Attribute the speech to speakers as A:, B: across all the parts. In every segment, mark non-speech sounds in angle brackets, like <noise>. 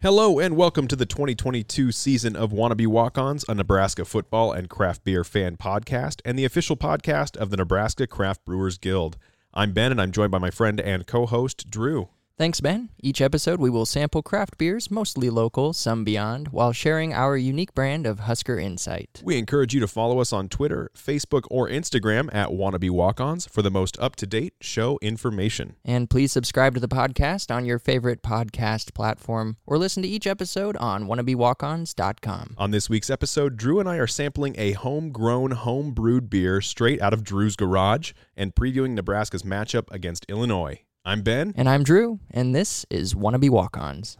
A: Hello and welcome to the 2022 season of Wannabe Walk-Ons, a Nebraska football and craft beer fan podcast, and the official podcast of the Nebraska Craft Brewers Guild. I'm Ben, and I'm joined by my friend and co-host Drew.
B: Thanks, Ben. Each episode, we will sample craft beers, mostly local, some beyond, while sharing our unique brand of Husker Insight.
A: We encourage you to follow us on Twitter, Facebook, or Instagram at Wannabe Walk-Ons for the most up-to-date show information.
B: And please subscribe to the podcast on your favorite podcast platform or listen to each episode on wannabewalkons.com.
A: On this week's episode, Drew and I are sampling a homegrown, home-brewed beer straight out of Drew's garage and previewing Nebraska's matchup against Illinois. I'm Ben.
B: And I'm Drew, and this is Wannabe Walk Ons.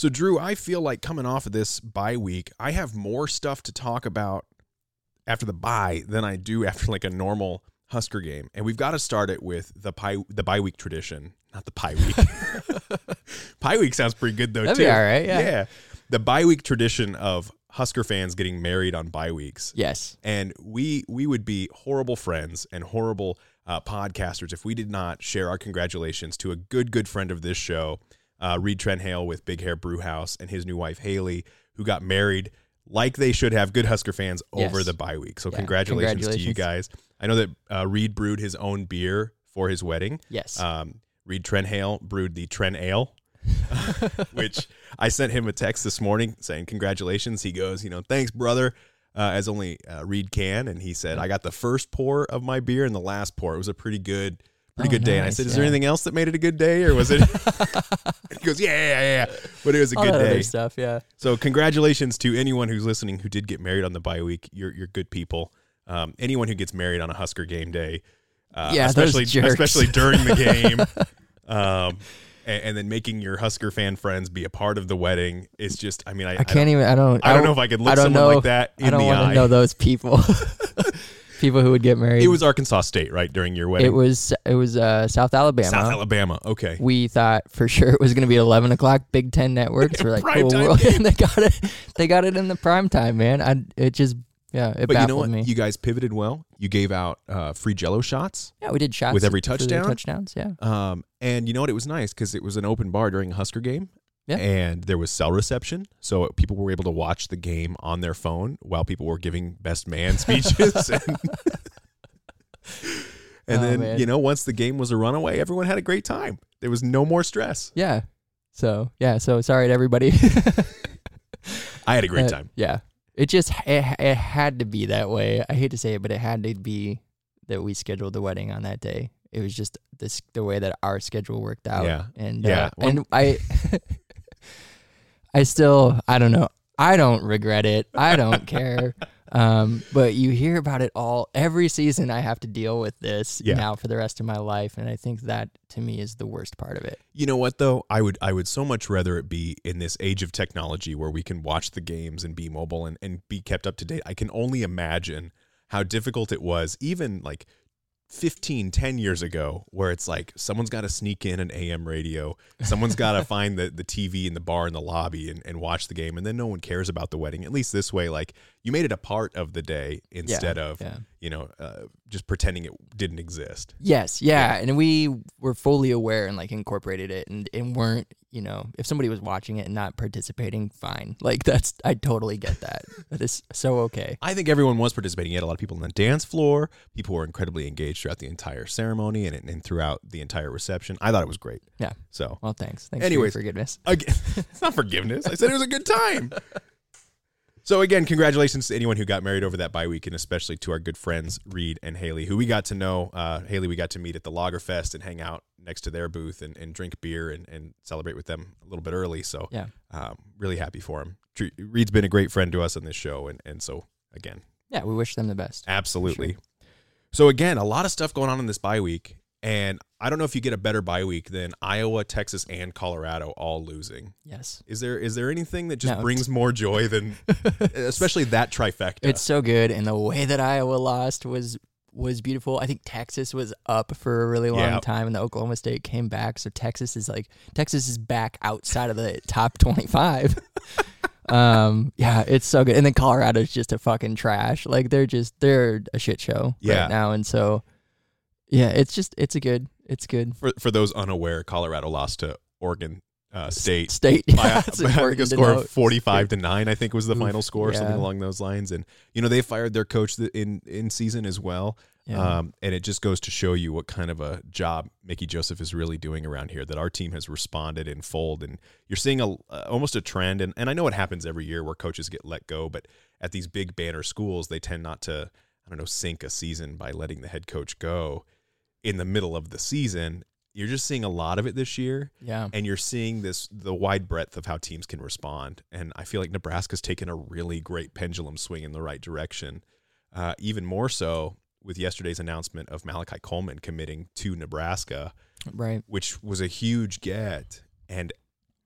A: So, Drew, I feel like coming off of this bye week, I have more stuff to talk about after the bye than I do after like a normal Husker game. And we've got to start it with the pie, the bye week tradition, not the pie week. <laughs> pie week sounds pretty good though
B: That'd
A: too.
B: be all right, yeah.
A: the bye week tradition of Husker fans getting married on bye weeks.
B: Yes.
A: And we we would be horrible friends and horrible uh, podcasters if we did not share our congratulations to a good good friend of this show, uh, Reed Trenhale with Big Hair Brew House and his new wife Haley, who got married like they should have good Husker fans over
B: Yes.
A: the bye week. So
B: Yeah,
A: congratulations, to you guys. I know that uh, Reed brewed his own beer for his wedding.
B: Yes.
A: Um, Reed Trenhale brewed the Tren Ale, <laughs> which I sent him a text this morning saying congratulations. He goes, you know, thanks, brother, uh, as only uh, Reed can. And he said, I got the first pour of my beer and the last pour. It was a pretty good, pretty
B: Oh,
A: good day. And I said, is there anything else that made it a good day, or was it? <laughs> <laughs> he goes, yeah, yeah, yeah, yeah. But it was a
B: All
A: good day.
B: stuff, yeah.
A: So congratulations to anyone who's listening who did get married on the bye week. You're you're good people. Um, anyone who gets married on a Husker game day, uh,
B: Yeah,
A: especially especially during the game, <laughs> um, and, then making your Husker fan friends be a part of the wedding is just. I mean, I,
B: I can't even, I don't,
A: I don't know if I could look
B: I don't
A: someone
B: know,
A: like that in
B: I don't wanna know those people. People who would get married.
A: It was Arkansas State, right during your wedding.
B: It was it was uh, South Alabama.
A: South Alabama. Okay.
B: We thought for sure it was going to be eleven o'clock. Big Ten networks. <laughs> We're like,
A: Prime
B: cool.
A: time
B: Well, <laughs>
A: game.
B: and they got it. They got it in the prime time, man. I it just yeah, it
A: But you
B: baffled
A: know what?
B: me.
A: You guys pivoted well. You gave out uh, free Jello shots.
B: yeah, we did shots
A: with every touchdown?
B: touchdowns. Yeah,
A: Um, and you know what? It was nice because it was an open bar during a Husker game.
B: Yeah.
A: And there was cell reception. So people were able to watch the game on their phone while people were giving best man <laughs> speeches. and <laughs> and
B: Oh,
A: then,
B: man.
A: you know, once the game was a runaway, everyone had a great time. There was no more stress.
B: yeah. So yeah, so sorry to everybody. <laughs>
A: I had a great
B: Uh,
A: time.
B: Yeah, it just it, it had to be that way. I hate to say it, but it had to be that we scheduled the wedding on that day. It was just this the way that our schedule worked out.
A: Yeah.
B: and
A: Yeah.
B: uh, and I I still I don't know. I don't regret it. I don't care. <laughs> Um, but you hear about it all every season. I have to deal with this
A: Yeah.
B: now for the rest of my life, and I think that to me is the worst part of it.
A: You know what though? I would I would so much rather it be in this age of technology where we can watch the games and be mobile and, and be kept up to date. I can only imagine how difficult it was even like 15, 10 years ago, where it's like someone's got to sneak in an AM radio, someone's got to <laughs> find the, the TV in the bar in the lobby and, and watch the game, and then no one cares about the wedding. At least this way, like you made it a part of the day instead of
B: yeah.
A: you know uh, just pretending it didn't exist.
B: Yes, yeah, and we were fully aware and like incorporated it, and and weren't you know if somebody was watching it and not participating, fine. Like that's I totally get that. <laughs> that is so okay.
A: I think everyone was participating. You had a lot of people on the dance floor. People were incredibly engaged throughout the entire ceremony and, and throughout the entire reception. I thought it was great.
B: Yeah.
A: So
B: Well, thanks. Thanks
A: Anyways.
B: for your forgiveness.
A: again, <laughs> it's not forgiveness. I said it was a good time. <laughs> So again, congratulations to anyone who got married over that bye week, and especially to our good friends Reed and Haley, who we got to know. Uh, Haley, we got to meet at the Lagerfest and hang out next to their booth and, and drink beer and, and celebrate with them a little bit early. So
B: Yeah.
A: um, really happy for him. Reed's been a great friend to us on this show, and and so again,
B: Yeah, we wish them the best.
A: Absolutely. So again, a lot of stuff going on in this bye week, and I don't know if you get a better bye week than Iowa, Texas, and Colorado all losing.
B: Yes.
A: Is there is there anything that just
B: No.
A: brings more joy than, <laughs> especially that trifecta?
B: It's so good, and the way that Iowa lost was was beautiful. I think Texas was up for a really long
A: Yeah.
B: time, and the Oklahoma State came back. So Texas is like Texas is back outside of the top twenty five. <laughs> um, yeah, it's so good. And then Colorado's just a fucking trash. Like they're just they're a shit show
A: Yeah.
B: right now, and so yeah, it's just it's a good it's good
A: for for those unaware, Colorado lost to Oregon uh, State.
B: state. <laughs>
A: By,
B: Yeah, <laughs>
A: by I think a score of forty-five to nine, I think was the
B: Oof,
A: final score, something along those lines. And you know they fired their coach in in season as well.
B: Yeah.
A: Um, and it just goes to show you what kind of a job Mickey Joseph is really doing around here. That our team has responded in fold, and you're seeing a uh, almost a trend. And, and I know it happens every year where coaches get let go, but at these big banner schools, they tend not to I don't know sink a season by letting the head coach go in the middle of the season. You're just seeing a lot of it this year
B: yeah.
A: and you're seeing this the wide breadth of how teams can respond and i feel like nebraska's taken a really great pendulum swing in the right direction uh, even more so with yesterday's announcement of malachi coleman committing to nebraska
B: Right.
A: which was a huge get and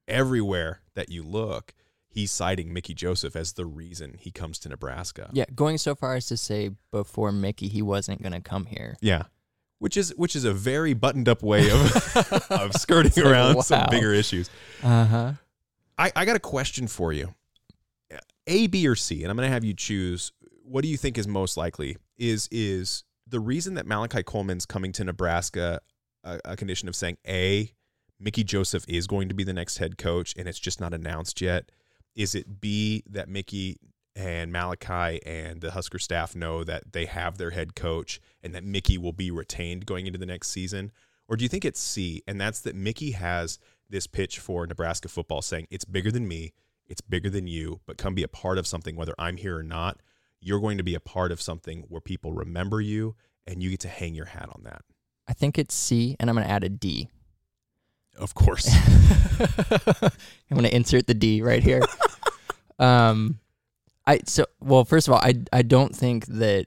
A: everywhere that you look he's citing mickey joseph as the reason he comes to nebraska
B: Yeah, going so far as to say before Mickey he wasn't gonna come here.
A: yeah which is which is a very buttoned up way of <laughs> of skirting
B: like,
A: around some bigger issues
B: Uh huh.
A: I, I got a question for you. A, B, or C, and I'm going to have you choose. What do you think is most likely? Is is the reason that Malachi Coleman's coming to Nebraska a, a condition of saying A, Mickey Joseph is going to be the next head coach, and it's just not announced yet? Is it B that Mickey and Malachi and the Husker staff know that they have their head coach and that Mickey will be retained going into the next season? Or do you think it's C, and that's that Mickey has this pitch for Nebraska football saying it's bigger than me, it's bigger than you, but come be a part of something whether I'm here or not. You're going to be a part of something where people remember you and you get to hang your hat on that.
B: I think it's C, and I'm gonna add a D.
A: Of course. <laughs>
B: I'm gonna insert the D right here. <laughs> um, I so well. First of all, I I don't think that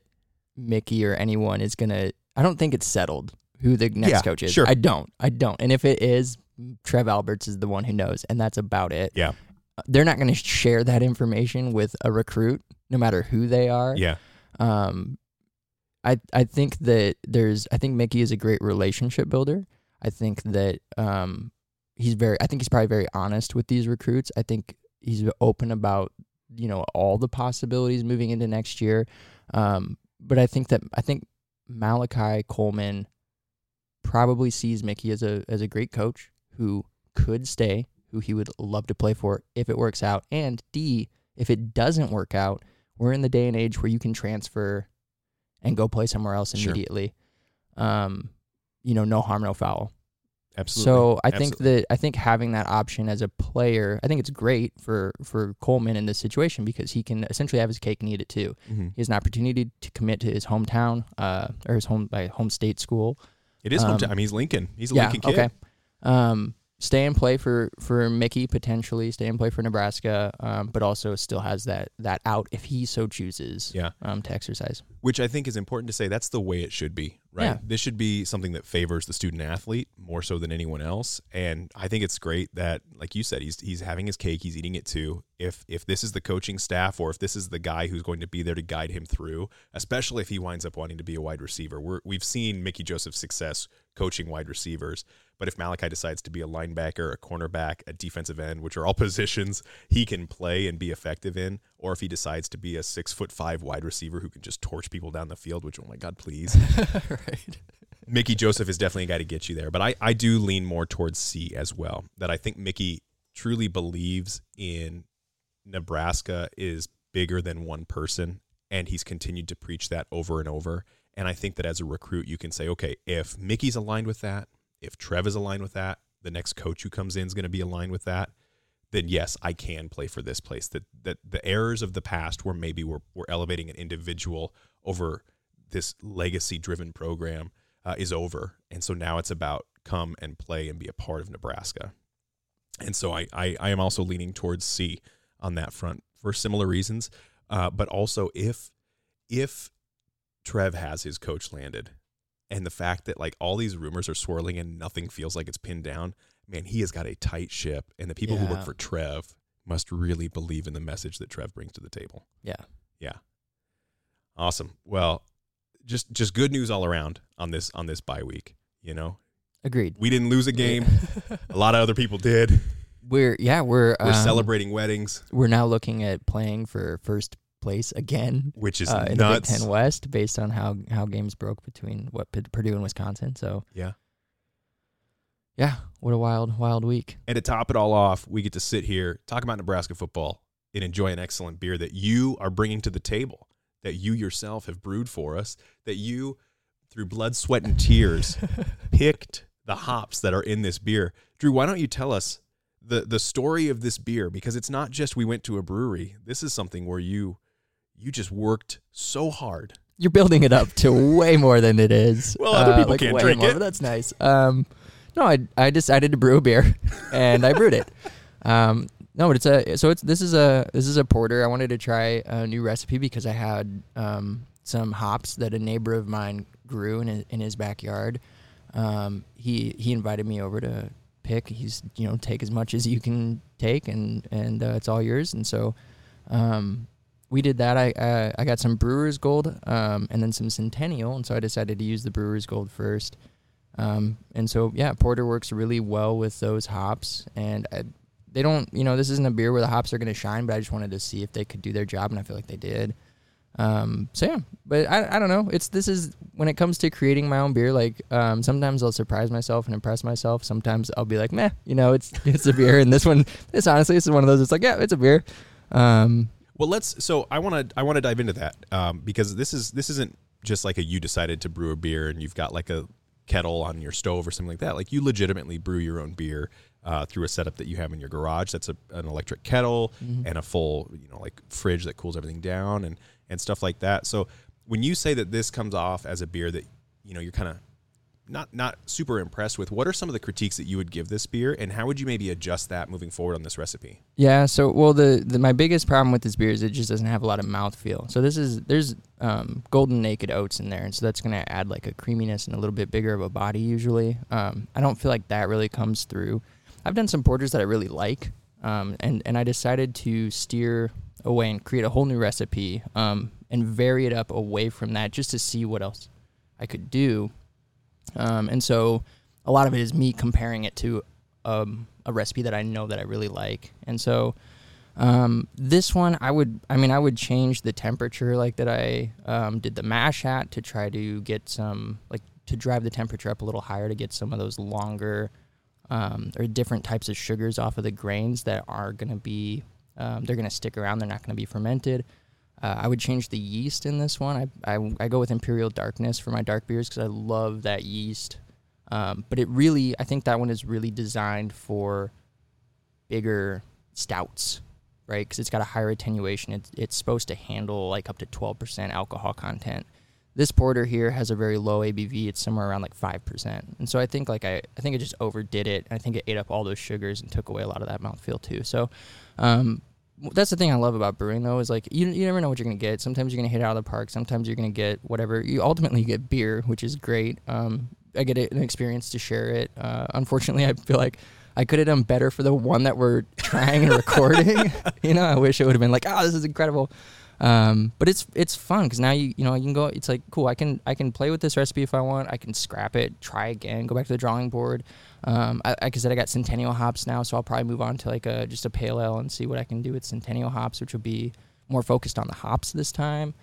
B: Mickey or anyone is gonna. I don't think it's settled who the next
A: Yeah,
B: coach is.
A: sure.
B: I don't. I don't. And if it is, Trev Alberts is the one who knows, and that's about it.
A: Yeah.
B: They're not going to share that information with a recruit, no matter who they are.
A: yeah.
B: Um, I I think that there's I think Mickey is a great relationship builder. I think that um he's very I think he's probably very honest with these recruits. I think he's open about you know all the possibilities moving into next year. Um, but I think that I think Malachi Coleman probably sees Mickey as a as a great coach who could stay, who he would love to play for if it works out. And D, if it doesn't work out, we're in the day and age where you can transfer and go play somewhere else
A: Sure.
B: immediately. Um, you know, no harm, no foul.
A: Absolutely.
B: So I think that I think having that option as a player, I think it's great for for Coleman in this situation because he can essentially have his cake and eat it too.
A: Mhm.
B: He has an opportunity to commit to his hometown, uh, or his home by home state school.
A: it is
B: um,
A: hometown. I mean, he's Lincoln. He's a
B: yeah,
A: Lincoln kid.
B: okay. Um, stay and play for for Mickey potentially, stay and play for Nebraska, um, but also still has that that out if he so chooses.
A: Yeah.
B: Um, to exercise.
A: Which I think is important to say. That's the way it should be, right?
B: Yeah.
A: This should be something that favors the student athlete more so than anyone else. And I think it's great that, like you said, he's he's having his cake, he's eating it too. If if this is the coaching staff or if this is the guy who's going to be there to guide him through, especially if he winds up wanting to be a wide receiver. We're, we've seen Mickey Joseph's success coaching wide receivers, But if Malachi decides to be a linebacker, a cornerback, a defensive end, which are all <laughs> positions he can play and be effective in, or if he decides to be a six foot five wide receiver who can just torch people down the field, which, oh my God, please. <laughs>
B: right.
A: Mickey Joseph is definitely a guy to get you there. But I, I do lean more towards C as well. That I think Mickey truly believes in Nebraska is bigger than one person. And he's continued to preach that over and over. And I think that as a recruit, you can say, okay, if Mickey's aligned with that, if Trev is aligned with that, the next coach who comes in is going to be aligned with that, then yes, I can play for this place. That that the errors of the past where maybe we're, we're elevating an individual over this legacy driven program uh, is over. And so now it's about come and play and be a part of Nebraska. And so I, I, I am also leaning towards C on that front for similar reasons. Uh, but also if if Trev has his coach landed and the fact that like all these rumors are swirling and nothing feels like it's pinned down, man, he has got a tight ship. And the people who work for Trev must really believe in the message that Trev brings to the table.
B: Yeah.
A: Yeah. Awesome. Well, just just good news all around on this on this bye week. You know,
B: Agreed.
A: we didn't lose a game. <laughs> a lot of other people did.
B: We're yeah we're
A: We're
B: um,
A: celebrating weddings,
B: We're now looking at playing for first place again
A: which is
B: uh, in the Big. Ten West, based on how how games broke between what P- Purdue and Wisconsin. So
A: Yeah.
B: yeah, what a wild wild week.
A: And to top it all off, we get to sit here, talk about Nebraska football, and enjoy an excellent beer that you are bringing to the table, that you yourself have brewed for us, that you, through blood, sweat, and tears, <laughs> picked the hops that are in this beer. Drew, why don't you tell us the the story of this beer? Because it's not just we went to a brewery. This is something where you you just worked so hard.
B: You're building it up to <laughs> way more than it is.
A: Well, other people
B: like
A: can't drink
B: more,
A: it.
B: That's nice. Um, no, I I decided to brew a beer, <laughs> and I brewed it. Um, no, but it's a so it's this is a this is a porter. I wanted to try a new recipe because I had um, some hops that a neighbor of mine grew in his, in his backyard. Um, he he invited me over to pick. He's you know take as much as you can take, and and uh, it's all yours. And so. Um, we did that. I uh, I got some Brewers Gold um, and then some Centennial, and so I decided to use the Brewers Gold first. Um, and so yeah, porter works really well with those hops, and I, they don't. You know, this isn't a beer where the hops are going to shine, but I just wanted to see if they could do their job, and I feel like they did. Um, so yeah, but I, I don't know. It's this is when it comes to creating my own beer. Like um, sometimes I'll surprise myself and impress myself. Sometimes I'll be like, meh, you know, it's <laughs> it's a beer. And this one, this honestly, this is one of those. It's like, yeah, it's a beer. Um,
A: Well, let's. So I want to. I want to dive into that um, because this is this isn't just like a you decided to brew a beer and you've got like a kettle on your stove or something like that. Like you legitimately brew your own beer uh, through a setup that you have in your garage. That's a, an electric kettle and a full, you know, like fridge that cools everything down and and stuff like that. So when you say that this comes off as a beer that you know you're kind of not not super impressed with, what are some of the critiques that you would give this beer, and how would you maybe adjust that moving forward on this recipe?
B: Yeah. So, well, the, the my biggest problem with this beer is it just doesn't have a lot of mouthfeel. So this is there's um, golden naked oats in there, and so that's gonna add like a creaminess and a little bit bigger of a body usually. Um, I don't feel like that really comes through. I've done some porters that I really like, um, and and I decided to steer away and create a whole new recipe um, and vary it up away from that just to see what else I could do. Um, and so a lot of it is me comparing it to um, a recipe that I know that I really like. And so um, this one, I would, I mean, I would change the temperature like that I um, did the mash at to try to get some, like, to drive the temperature up a little higher to get some of those longer um, or different types of sugars off of the grains that are going to be, um, they're going to stick around. They're not going to be fermented. Uh, I would change the yeast in this one. I, I, I go with Imperial Darkness for my dark beers because I love that yeast. Um, but it really, I think that one is really designed for bigger stouts, right? Because it's got a higher attenuation. It's, it's supposed to handle like up to 12% alcohol content. This porter here has a very low ABV. It's somewhere around like five percent, and so I think like I, I think it just overdid it. I think it ate up all those sugars and took away a lot of that mouthfeel too. So, um, that's the thing I love about brewing though is like you, you never know what you're gonna get. Sometimes you're gonna hit it out of the park. Sometimes you're gonna get whatever. You ultimately get beer, which is great. Um, I get an experience to share it. Uh, unfortunately, I feel like I could have done better for the one that we're trying and recording. <laughs> <laughs> you know, I wish it would have been like, oh, this is incredible. Um, but it's it's fun because now you you know you can go. It's like cool. I can I can play with this recipe if I want. I can scrap it, try again, go back to the drawing board. Um, I, like I said, I got Centennial hops now, so I'll probably move on to like a just a pale ale and see what I can do with Centennial hops, which will be more focused on the hops this time.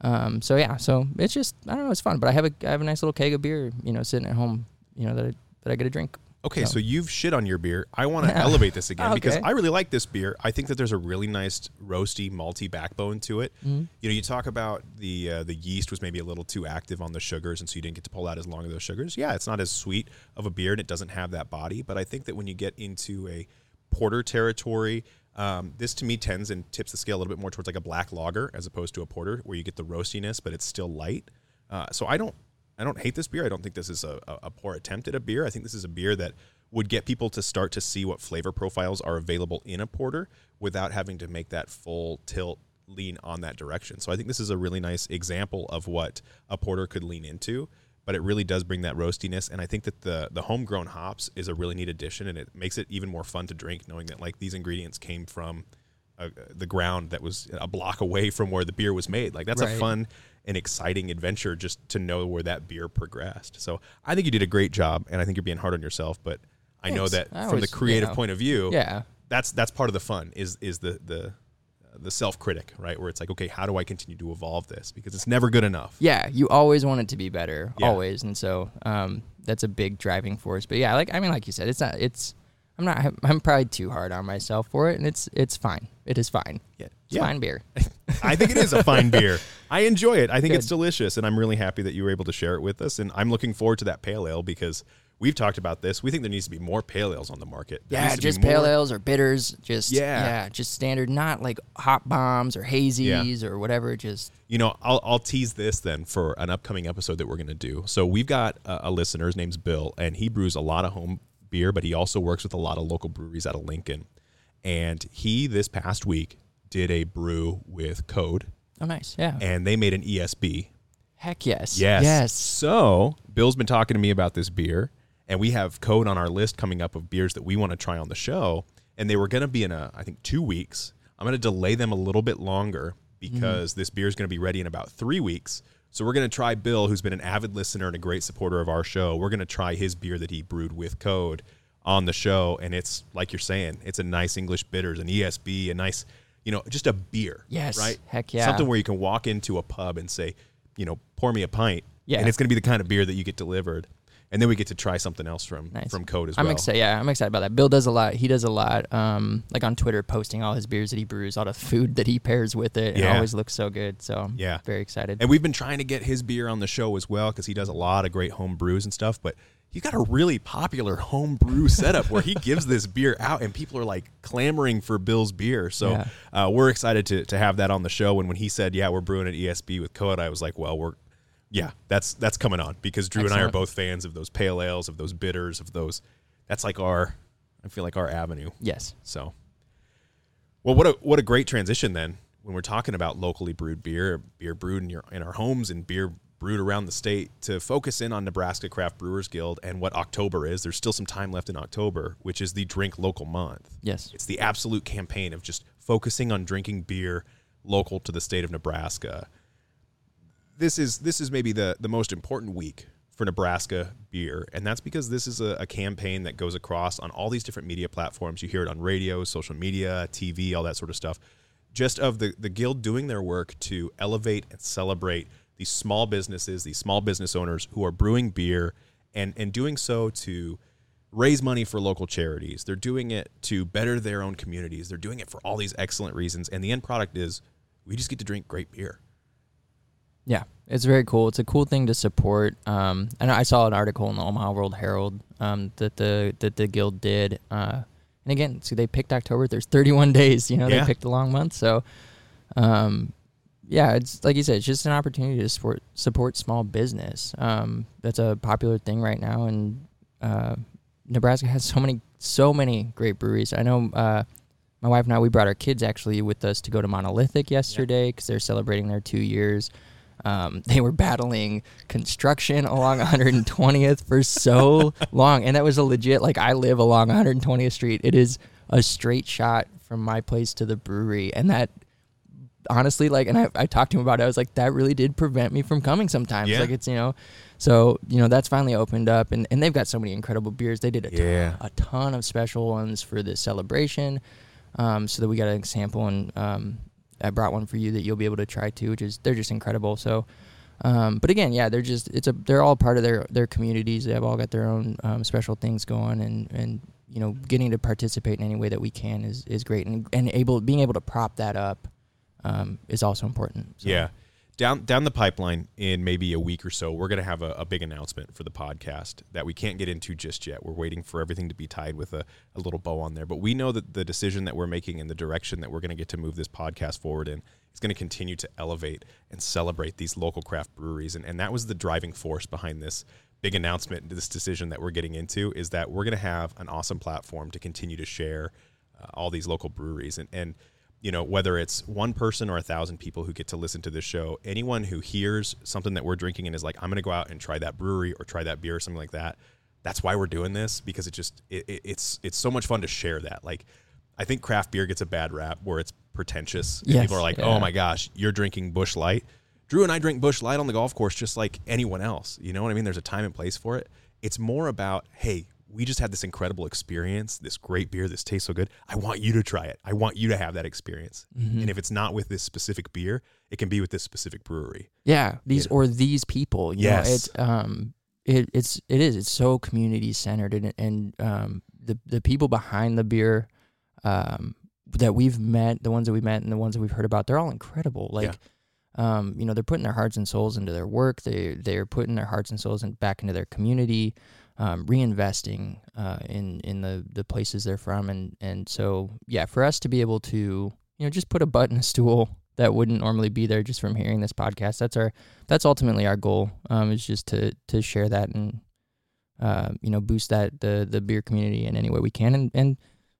B: Um, so yeah, so it's just I don't know, it's fun. But I have a I have a nice little keg of beer, you know, sitting at home, you know that I, that I get to drink.
A: Okay,
B: So-
A: so you've shit on your beer. I want to <laughs> elevate this again because I really like this beer. I think that there's a really nice roasty, malty backbone to it.
B: Mm-hmm.
A: You know, you talk about the uh, the yeast was maybe a little too active on the sugars, and so you didn't get to pull out as long of those sugars. Yeah, it's not as sweet of a beer, and it doesn't have that body. But I think that when you get into a porter territory, um, this to me tends and tips the scale a little bit more towards like a black lager as opposed to a porter, where you get the roastiness, but it's still light. Uh, so I don't I don't hate this beer. I don't think this is a, a, poor attempt at a beer. I think this is a beer that would get people to start to see what flavor profiles are available in a porter without having to make that full tilt lean on that direction. So I think this is a really nice example of what a porter could lean into, but it really does bring that roastiness and I think that the the homegrown hops is a really neat addition and it makes it even more fun to drink knowing that like these ingredients came from uh, the ground that was a block away from where the beer was made. Like that's a fun and exciting adventure just to know where that beer progressed. So I think you did a great job, and I think you're being hard on yourself. But I know that
B: I
A: from the
B: always- you
A: creative
B: know.
A: point of view,
B: Yeah.
A: that's that's part of the fun is is the the the self critic, right? Where it's like, okay, how do I continue to evolve this? Because it's never good enough.
B: Yeah, you always want it to be better,
A: Yeah.
B: always, and so um, that's a big driving force. But yeah, like I mean, like you said, it's not. It's I'm not. <laughs> I'm probably too hard on myself for it, and it's it's fine. It is fine.
A: Yeah.
B: It's
A: Yeah.
B: fine beer. <laughs>
A: I think it is a fine <laughs> beer. I enjoy it. I think it's delicious, and I'm really happy that you were able to share it with us. And I'm looking forward to that pale ale because we've talked about this. We think there needs to be more pale ales on the market. There
B: Yeah,
A: needs to be
B: just pale ales or bitters. Just
A: Yeah.
B: yeah, just standard, not like hop bombs or hazies or whatever. Just
A: You know, I'll, I'll tease this then for an upcoming episode that we're going to do. So we've got a, a listener. His name's Bill, and he brews a lot of home beer, but he also works with a lot of local breweries out of Lincoln. And he this past week did a brew with Code,
B: oh nice. Yeah.
A: and they made an ESB.
B: Heck yes.
A: Yes.
B: Yes.
A: So Bill's been talking to me about this beer, and we have Code on our list coming up of beers that we want to try on the show. And they were going to be in a, I think, two weeks. I'm going to delay them a little bit longer because mm-hmm. this beer is going to be ready in about three weeks. So we're going to try Bill, who's been an avid listener and a great supporter of our show. We're going to try his beer that he brewed with Code on the show, and it's like you're saying, it's a nice English bitters, an ESB, a nice, you know, just a beer.
B: Yes.
A: right.
B: Heck yeah.
A: Something where you can walk into a pub and say, you know, pour me a pint.
B: Yeah.
A: And it's going to be the kind of beer that you get delivered. And then we get to try something else from
B: Nice.
A: from Code as well.
B: I'm excited. Yeah, I'm excited about that. Bill does a lot. He does a lot, um, like on Twitter, posting all his beers that he brews, all the food that he pairs with it.
A: Yeah.
B: It always looks so good. So
A: Yeah.
B: very excited.
A: And we've been trying to get his beer on the show as well because he does a lot of great home brews and stuff. But he's got a really popular home brew <laughs> setup where he gives this beer out and people are like clamoring for Bill's beer. So
B: Yeah.
A: uh, we're excited to, to have that on the show. And when he said, yeah, we're brewing an ESB with Code, I was like, well, we're, yeah, that's that's coming on because Drew and I are both fans of those pale ales, of those bitters, of those. That's like our, I feel like our avenue.
B: yes.
A: So, well, what a what a great transition then when we're talking about locally brewed beer, beer brewed in your in our homes, and beer brewed around the state to focus in on Nebraska Craft Brewers Guild and what October is. There's still some time left in October, which is the Drink Local Month.
B: Yes.
A: It's the absolute campaign of just focusing on drinking beer local to the state of Nebraska. This is this is maybe the the most important week for Nebraska beer, and that's because this is a, a campaign that goes across on all these different media platforms. You hear it on radio, social media, TV, all that sort of stuff. Just of the the guild doing their work to elevate and celebrate these small businesses, these small business owners who are brewing beer and and doing so to raise money for local charities. They're doing it to better their own communities. They're doing it for all these excellent reasons. And the end product is we just get to drink great beer.
B: Yeah, it's very cool. It's a cool thing to support. Um, and I saw an article in the Omaha World Herald um, that the that the guild did. Uh, and again, so they picked October. There's 31 <laughs> days. You know,
A: Yeah.
B: they picked a long month. So, um, yeah, it's like you said, it's just an opportunity to support support small business. Um, that's a popular thing right now, and uh, Nebraska has so many so many great breweries. I know. Uh, my wife and I, we brought our kids actually with us to go to Monolithic yesterday because they're celebrating their two years. Um, <laughs> they were battling construction along <laughs> 120th for so <laughs> long, and that was a legit. Like I live along 120th Street. It is a straight shot from my place to the brewery, and that honestly, like, and I, I talked to him about it. I was like, that really did prevent me from coming sometimes.
A: Yeah.
B: Like, it's you know, so you know that's finally opened up, and, and they've got so many incredible beers. They did a
A: Yeah.
B: ton, a ton of special ones for the celebration, um, so that we got a sample, and um, I brought one for you that you'll be able to try too, which is they're just incredible. So. Um, but again, yeah, they're just it's a they're all part of their their communities. They have all got their own um, special things going, and and you know, getting to participate in any way that we can is is great, and and able being able to prop that up um, is also important. So,
A: Yeah. Down down the pipeline in maybe a week or so, we're going to have a, a big announcement for the podcast that we can't get into just yet. We're waiting for everything to be tied with a, a little bow on there. But we know that the decision that we're making and the direction that we're going to get to move this podcast forward in is going to continue to elevate and celebrate these local craft breweries. And, and that was the driving force behind this big announcement, this decision that we're getting into, is that we're going to have an awesome platform to continue to share uh, all these local breweries. And, and you know, whether it's one person or a thousand people who get to listen to this show, anyone who hears something that we're drinking and is like, I'm going to go out and try that brewery or try that beer or something like that. That's why we're doing this because it just it, it, it's it's so much fun to share that. Like, I think craft beer gets a bad rap where it's pretentious. And
B: Yes,
A: people are like,
B: yeah.
A: oh my gosh, you're drinking Busch Light. Drew and I drink Busch Light on the golf course just like anyone else. You know what I mean? There's a time and place for it. It's more about, hey, we just had this incredible experience, this great beer, this tastes so good. I want you to try it. I want you to have that experience.
B: Mm-hmm.
A: And if it's not with this specific beer, it can be with this specific brewery.
B: yeah, these
A: Yeah.
B: or these people. You
A: Yes.
B: know, it's um, it it's it is it's so community centered and and um the the people behind the beer, um that we've met, the ones that we've met and the ones that we've heard about, they're all incredible. Like. Um, you know, they're putting their hearts and souls into their work. They they're putting their hearts and souls in, back into their community, um, reinvesting uh, in in the the places they're from, and and so yeah, for us to be able to you know just put a butt in a <laughs> stool that wouldn't normally be there just from hearing this podcast. That's our that's ultimately our goal. Um, is just to to share that and uh, you know boost that the the beer community in any way we can, and and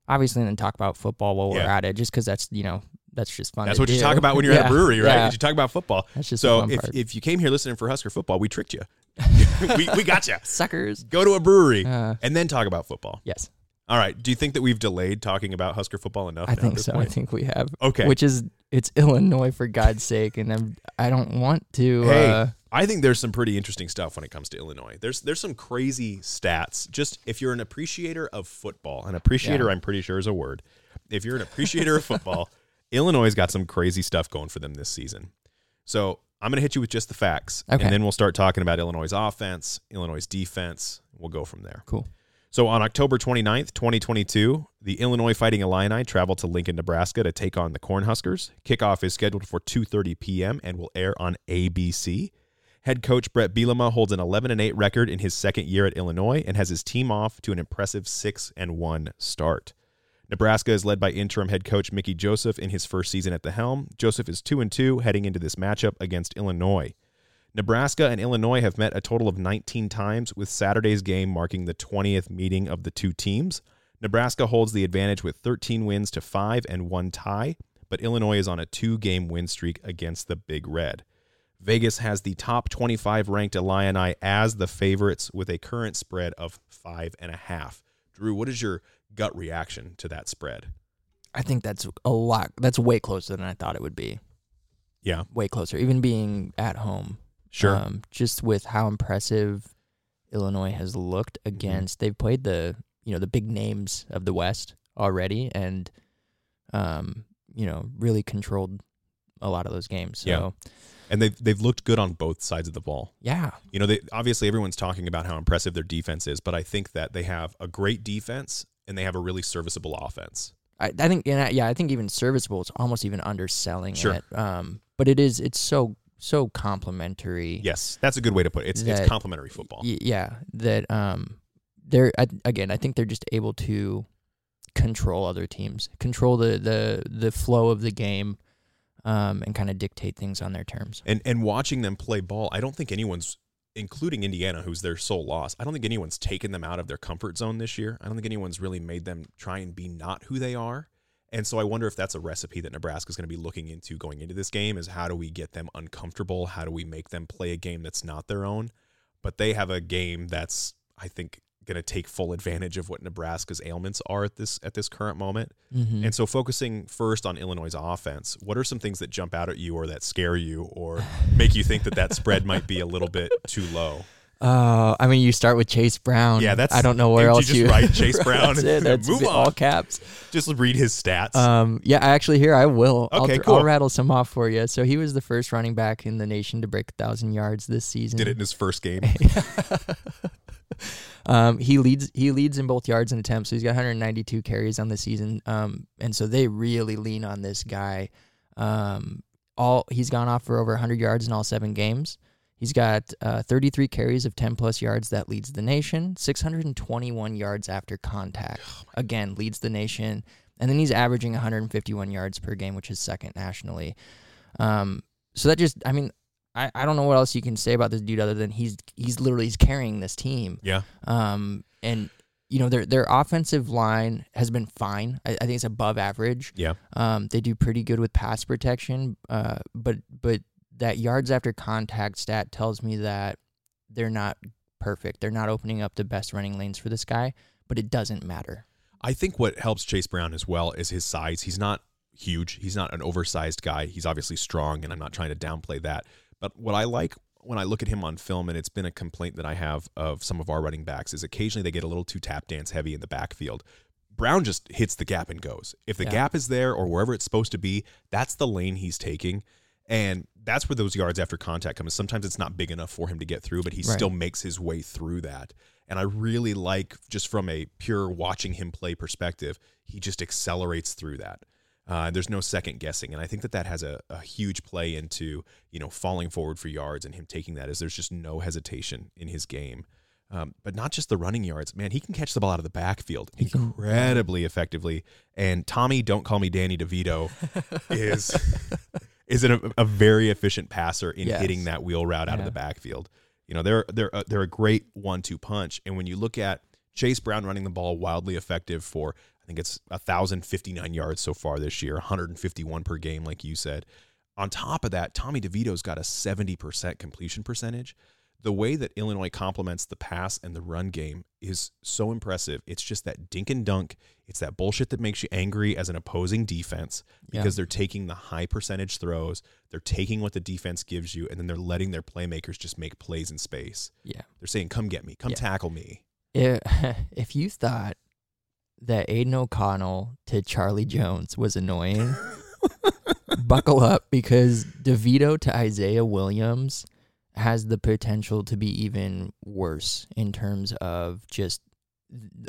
B: obviously then talk about football while we're
A: Yeah.
B: at it, just because that's you know that's just fun.
A: That's what you talk about when you're at a <laughs> brewery, right?
B: yeah.
A: You talk about football.
B: That's just
A: so if,
B: part.
A: if you came here listening for Husker football, we tricked you. <laughs> we, we got you.
B: Suckers.
A: Go to a brewery
B: Uh,
A: and then talk about football.
B: yes,
A: All right. Do you think that we've delayed talking about Husker football enough?
B: I
A: now at
B: think
A: this
B: so. I
A: point?
B: think we have.
A: Okay.
B: Which is it's Illinois for God's sake, and I'm, I don't want to.
A: Hey,
B: uh,
A: I think there's some pretty interesting stuff when it comes to Illinois. There's there's some crazy stats. Just if you're an appreciator of football, an appreciator. I'm pretty sure is a word. If you're an appreciator of football, <laughs> Illinois got some crazy stuff going for them this season. So I'm gonna hit you with just the facts,
B: Okay.
A: and then we'll start talking about Illinois' offense, Illinois' defense. We'll go from there.
B: cool.
A: So on October 29th, 2022, the Illinois Fighting Illini travel to Lincoln, Nebraska to take on the Cornhuskers. Kickoff is scheduled for 2:30 p.m. and will air on ABC. Head coach Brett Bielema holds an 11 and 8 record in his second year at Illinois and has his team off to an impressive 6 and 1 start. Nebraska is led by interim head coach Mickey Joseph in his first season at the helm. Joseph is 2 and 2 heading into this matchup against Illinois. Nebraska and Illinois have met a total of 19 times, with Saturday's game marking the 20th meeting of the two teams. Nebraska holds the advantage with 13 wins to 5 and 1 tie, but Illinois is on a two game win streak against the Big Red. Vegas has the top 25 ranked Illini as the favorites with a current spread of 5.5. Drew, what is your gut reaction to that spread?
B: I think that's a lot. That's way closer than I thought it would be.
A: Yeah,
B: Way closer, even being at home.
A: sure.
B: Um, just with how impressive Illinois has looked
A: Mm-hmm.
B: against, they've played the you know the big names of the West already, and um, you know really controlled a lot of those games. So
A: Yeah. and they've, they've looked good on both sides of the ball.
B: yeah,
A: You know, they obviously everyone's talking about how impressive their defense is, but I think that they have a great defense and they have a really serviceable offense.
B: I, I think and I, yeah, I think even serviceable is almost even underselling
A: Sure.
B: it. Um, but it is it's so so complementary.
A: Yes, that's a good way to put it. It's, it's
B: That-
A: complementary football.
B: Y- yeah, that um, they're I, again. I think they're just able to control other teams, control the the the flow of the game, um, and kind of dictate things on their terms.
A: And and watching them play ball, I don't think anyone's, including Indiana, who's their sole loss. I don't think anyone's taken them out of their comfort zone this year. I don't think anyone's really made them try and be not who they are. And so I wonder if that's a recipe that Nebraska's going to be looking into going into this game is how do we get them uncomfortable? How do we make them play a game that's not their own? But they have a game that's I think going to take full advantage of what Nebraska's ailments are at this at this current moment.
B: Mhm.
A: And so focusing first on Illinois' offense, what are some things that jump out at you or that scare you or <laughs> make you think that that spread might be a little bit too low?
B: Oh, I mean, you start with Chase Brown.
A: Yeah, that's-
B: I don't know where
A: you
B: else
A: just
B: you
A: write <laughs> Chase Brown
B: that's it. <laughs> That's
A: move
B: the- all caps.
A: Just read his stats.
B: Um, yeah, I actually here I will. I'll,
A: Okay, cool.
B: I'll rattle some off for you. So he was the first running back in the nation to break a thousand yards this season.
A: Did it in his first game.
B: Um, he leads. He leads in both yards and attempts. So he's got 192 carries on the season. Um, and so they really lean on this guy. Um, all he's gone off for over 100 yards in all seven games. He's got uh, 33 carries of 10 plus yards. That leads the nation. 621 yards after contact. Again, leads the nation. And then he's averaging 151 yards per game, which is second nationally. Um, so that just, I mean, I, I don't know what else you can say about this dude other than he's he's literally he's carrying this team.
A: Yeah.
B: Um, and you know their their offensive line has been fine. I, I think it's above average.
A: Yeah.
B: Um, they do pretty good with pass protection. Uh, but but that yards after contact stat tells me that they're not perfect. They're not opening up the best running lanes for this guy. But it doesn't matter.
A: I think what helps Chase Brown as well is his size. He's not huge. He's not an oversized guy. He's obviously strong, and I'm not trying to downplay that. But what I like when I look at him on film, and it's been a complaint that I have of some of our running backs, is occasionally they get a little too tap dance heavy in the backfield. Brown just hits the gap and goes. If the
B: Yeah.
A: gap is there or wherever it's supposed to be, that's the lane he's taking. And that's where those yards after contact come. Sometimes it's not big enough for him to get through, but he
B: Right.
A: still makes his way through that. And I really like, just from a pure watching him play perspective, he just accelerates through that. Uh, there's no second guessing, and I think that that has a, a huge play into you know falling forward for yards and him taking that. Is there's just no hesitation in his game, um, but not just the running yards. Man, he can catch the ball out of the backfield incredibly effectively. And Tommy, don't call me Danny DeVito, <laughs> is is a, a very efficient passer in
B: Yes.
A: hitting that wheel route out of the backfield. You know, they're they're a, they're a great one-two punch. And when you look at Chase Brown running the ball wildly effective for I think it's 1059 yards so far this year, 151 per game like you said. On top of that, Tommy DeVito's got a 70% completion percentage. The way that Illinois complements the pass and the run game is so impressive. It's just that dink and dunk. It's that bullshit that makes you angry as an opposing defense
B: Yeah.
A: because they're taking the high percentage throws, they're taking what the defense gives you, and then they're letting their playmakers just make plays in space.
B: Yeah.
A: They're saying, "Come get me, come
B: Yeah.
A: tackle me."
B: If, <laughs> if you thought that Aidan O'Connell to Charlie Jones was annoying, <laughs> buckle up because DeVito to Isaiah Williams has the potential to be even worse in terms of just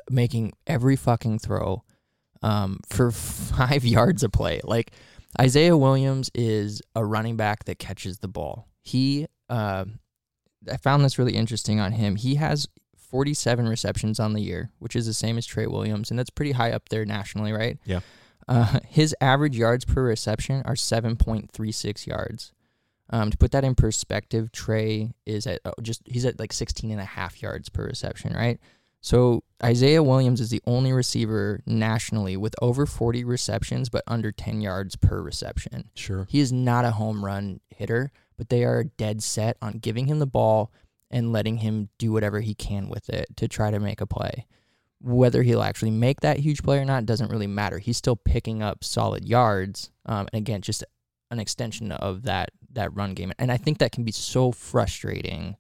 B: making every fucking throw um, for <laughs> five yards a play. Like Isaiah Williams is a running back that catches the ball. He, uh, I found this really interesting on him. He has 47 receptions on the year, which is the same as Trey Williams, and that's pretty high up there nationally, right?
A: Yeah.
B: Uh, his average yards per reception are 7.36 yards. Um, to put that in perspective, Trey is at oh, just he's at like 16 and a half yards per reception, right? So Isaiah Williams is the only receiver nationally with over 40 receptions but under 10 yards per reception.
A: Sure.
B: He is not a home run hitter, but they are dead set on giving him the ball and letting him do whatever he can with it to try to make a play. Whether he'll actually make that huge play or not doesn't really matter. He's still picking up solid yards. Um, and again, just an extension of that that run game. And I think that can be so frustrating,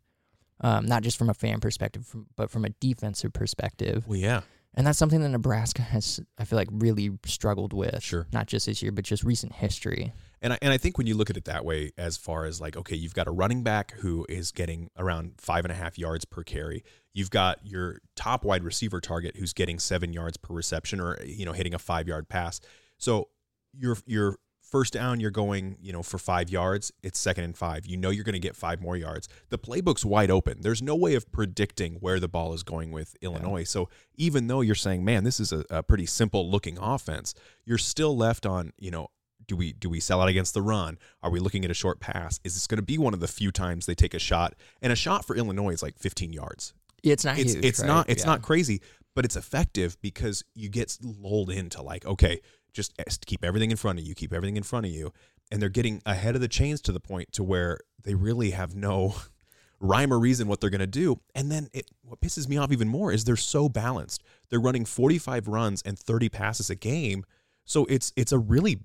B: um, not just from a fan perspective, from, but from a defensive perspective.
A: Well, yeah.
B: And that's something that Nebraska has, I feel like, really struggled with.
A: Sure.
B: Not just this year, but just recent history.
A: And I, and I think when you look at it that way, as far as like, okay, you've got a running back who is getting around five and a half yards per carry. You've got your top wide receiver target who's getting seven yards per reception or, you know, hitting a five yard pass. So your, your first down, you're going, you know, for five yards. It's second and five. You know, you're going to get five more yards. The playbook's wide open. There's no way of predicting where the ball is going with Illinois. So even though you're saying, man, this is a, a pretty simple looking offense, you're still left on, you know, do we do we sell out against the run? Are we looking at a short pass? Is this going to be one of the few times they take a shot? And a shot for Illinois is like 15 yards.
B: It's not
A: It's
B: huge.
A: it's
B: right?
A: not it's
B: Yeah.
A: not crazy, but it's effective because you get lulled into like okay, just keep everything in front of you, keep everything in front of you, and they're getting ahead of the chains to the point to where they really have no <laughs> rhyme or reason what they're going to do. And then it, what pisses me off even more is they're so balanced. They're running 45 runs and 30 passes a game. So it's it's a really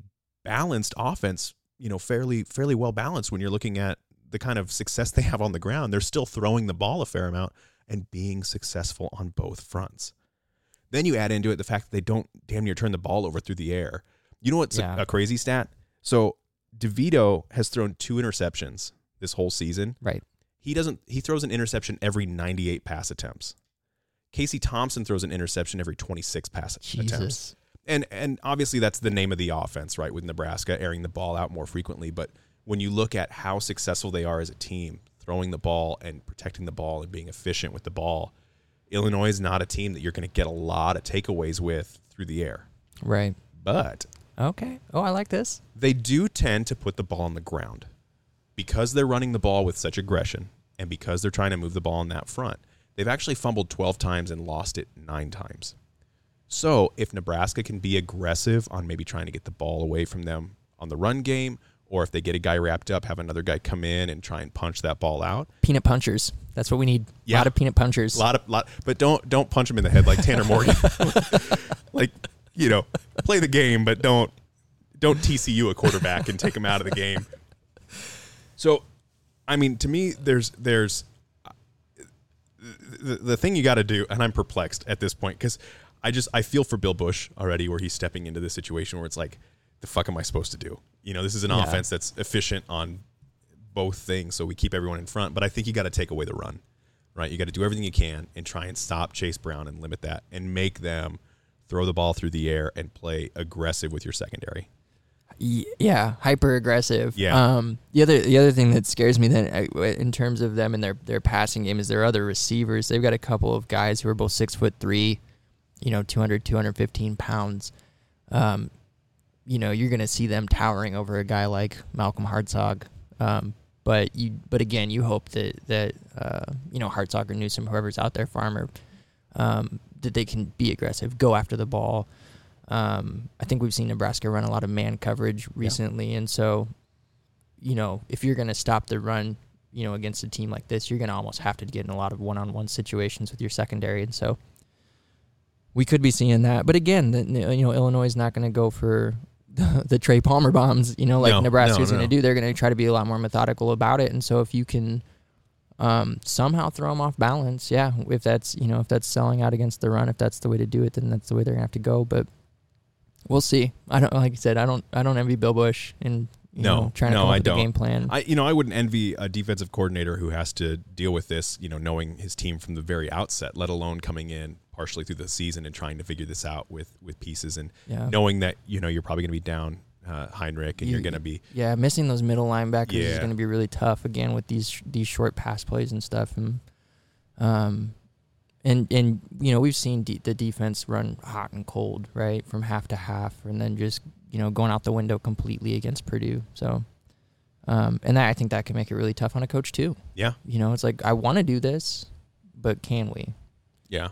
A: balanced offense, you know, fairly fairly well balanced when you're looking at the kind of success they have on the ground. They're still throwing the ball a fair amount and being successful on both fronts. Then you add into it the fact that they don't damn near turn the ball over through the air. You know what's
B: Yeah.
A: a, a crazy stat? So DeVito has thrown two interceptions this whole season.
B: Right.
A: He doesn't he throws an interception every 98 pass attempts. Casey Thompson throws an interception every 26 pass attempts. And and obviously that's the name of the offense, right? With Nebraska airing the ball out more frequently, but when you look at how successful they are as a team, throwing the ball and protecting the ball and being efficient with the ball, Illinois is not a team that you're going to get a lot of takeaways with through the air.
B: Right.
A: But
B: Okay. Oh, I like this.
A: they do tend to put the ball on the ground because they're running the ball with such aggression and because they're trying to move the ball on that front. They've actually fumbled 12 times and lost it nine times. So if Nebraska can be aggressive on maybe trying to get the ball away from them on the run game, or if they get a guy wrapped up, have another guy come in and try and punch that ball out.
B: Peanut punchers. That's what we need. A
A: Yeah.
B: lot of peanut punchers.
A: A lot of lot, but don't don't punch him in the head like Tanner Morgan. <laughs> <laughs> like you know, play the game, but don't don't TCU a quarterback and take him out of the game. So, I mean, to me, there's there's uh, the, the thing you got to do, and I'm perplexed at this point because I just I feel for Bill Busch already, where he's stepping into this situation where it's like, the fuck am I supposed to do? You know, this is an
B: Yeah.
A: offense that's efficient on both things, so we keep everyone in front. But I think you got to take away the run, right? You got to do everything you can and try and stop Chase Brown and limit that, and make them throw the ball through the air and play aggressive with your secondary.
B: Yeah, hyper aggressive.
A: Yeah.
B: Um, the other the other thing that scares me then in terms of them and their their passing game is their other receivers. They've got a couple of guys who are both six foot three, you know, 200, 215 pounds. Um, you know, you're going to see them towering over a guy like Malcolm Hartzog. Um, but you, but again, you hope that that uh, you know Hartzog or Newsome, whoever's out there, Farmer, um, that they can be aggressive, go after the ball. Um, I think we've seen Nebraska run a lot of man coverage recently, and so, you know, if you're going to stop the run, you know, against a team like this, you're going to almost have to get in a lot of one-on-one situations with your secondary, and so we could be seeing that. But again, the, you know, Illinois is not going to go for <laughs> the, the Trey Palmer bombs, you know, like
A: No,
B: Nebraska
A: no,
B: is going to do. They're going to try to be a lot more methodical about it, and so if you can um, somehow throw them off balance. Yeah, if that's you know if that's selling out against the run, if that's the way to do it, then that's the way they're gonna have to go. But we'll see. I don't like I said, I don't I don't envy Bill Busch and you
A: No,
B: know, trying to
A: no,
B: come up
A: I
B: with
A: don't.
B: game plan.
A: I you know I wouldn't envy a defensive coordinator who has to deal with this, you know, knowing his team from the very outset, let alone coming in partially through the season and trying to figure this out with with pieces and
B: yeah.
A: knowing that you know you're probably going to be down uh, Henrich and you're going to be
B: Yeah, missing those middle linebackers is going to be really tough again with these these short pass plays and stuff. And um, and and you know we've seen de- the defense run hot and cold right from half to half, and then just you know going out the window completely against Purdue. So, um, and that I think that can make it really tough on a coach too.
A: yeah
B: You know, it's like I want to do this, but can we?
A: yeah.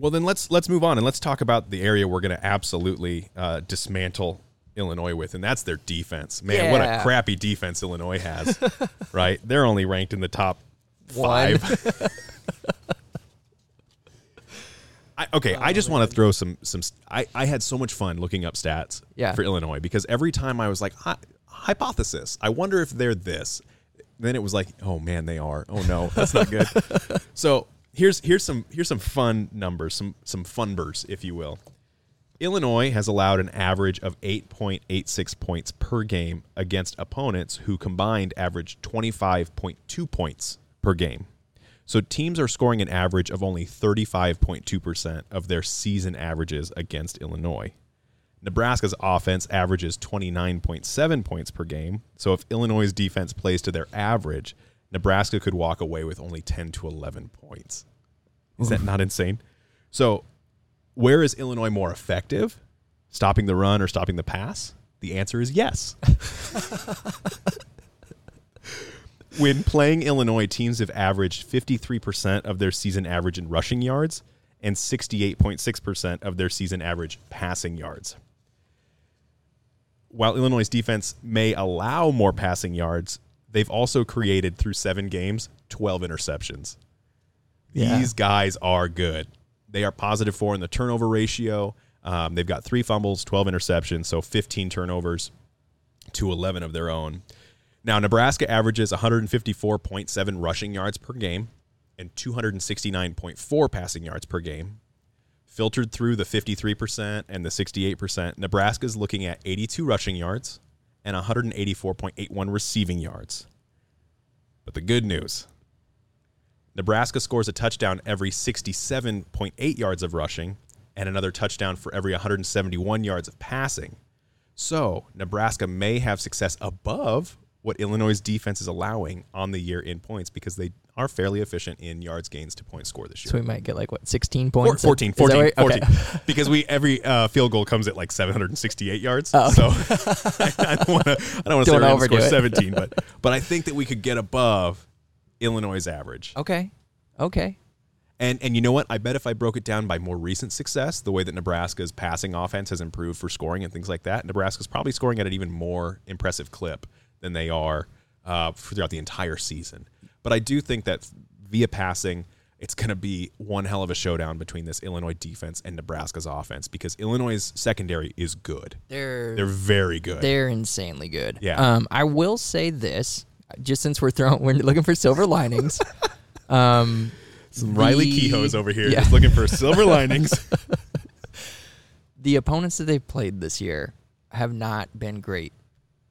A: Well then let's let's move on and let's talk about the area we're going to absolutely uh, dismantle Illinois with, and that's their defense. Man, what a crappy defense Illinois has. <laughs> right, they're only ranked in the top
B: One.
A: five. I, okay, I just want to throw some some. st- I I had so much fun looking up stats
B: Yeah.
A: for Illinois because every time I was like, "Hy- hypothesis. I wonder if they're this. Then it was like, oh man, they are. Oh no, that's not good. <laughs> so here's here's some here's some fun numbers, some some funbers, if you will. Illinois has allowed an average of 8.86 points per game against opponents who combined average 25.2 points per game. So teams are scoring an average of only 35.2% of their season averages against Illinois. Nebraska's offense averages 29.7 points per game. So if Illinois' defense plays to their average, Nebraska could walk away with only 10 to 11 points. Is that not insane? So where is Illinois more effective? Stopping the run or stopping the pass? The answer is yes. <laughs> when playing Illinois, teams have averaged 53% of their season average in rushing yards and 68.6% of their season average passing yards. While Illinois' defense may allow more passing yards, they've also created through seven games 12 interceptions.
B: Yeah.
A: These guys are good. They are positive four in the turnover ratio. Um, they've got three fumbles, 12 interceptions, so 15 turnovers to 11 of their own. Now, Nebraska averages 154.7 rushing yards per game and 269.4 passing yards per game. Filtered through the 53% and the 68%, Nebraska's looking at 82 rushing yards and 184.81 receiving yards. But the good news Nebraska scores a touchdown every 67.8 yards of rushing and another touchdown for every 171 yards of passing. So, Nebraska may have success above what Illinois' defense is allowing on the year in points because they are fairly efficient in yards gains to point score this year.
B: So we might get like what 16
A: Four-
B: points.
A: 14, 14,
B: right?
A: 14.
B: Okay. <laughs>
A: because we every uh, field goal comes at like 768 yards.
B: Oh.
A: So <laughs> <laughs> I don't want to I don't want to say we're going to score 17, but but I think that we could get above Illinois' average.
B: Okay. Okay.
A: And and you know what? I bet if I broke it down by more recent success, the way that Nebraska's passing offense has improved for scoring and things like that, Nebraska's probably scoring at an even more impressive clip than they are uh, throughout the entire season. But I do think that via passing, it's going to be one hell of a showdown between this Illinois defense and Nebraska's offense because Illinois' secondary is good.
B: They're
A: They're very good.
B: they're insanely good.
A: Yeah.
B: Um, I will say this, just since we're throwing, we're looking for silver linings. <laughs> um,
A: Some Riley
B: the-
A: Kehoe's over here
B: yeah.
A: just looking for silver linings. <laughs>
B: the opponents that they've played this year have not been great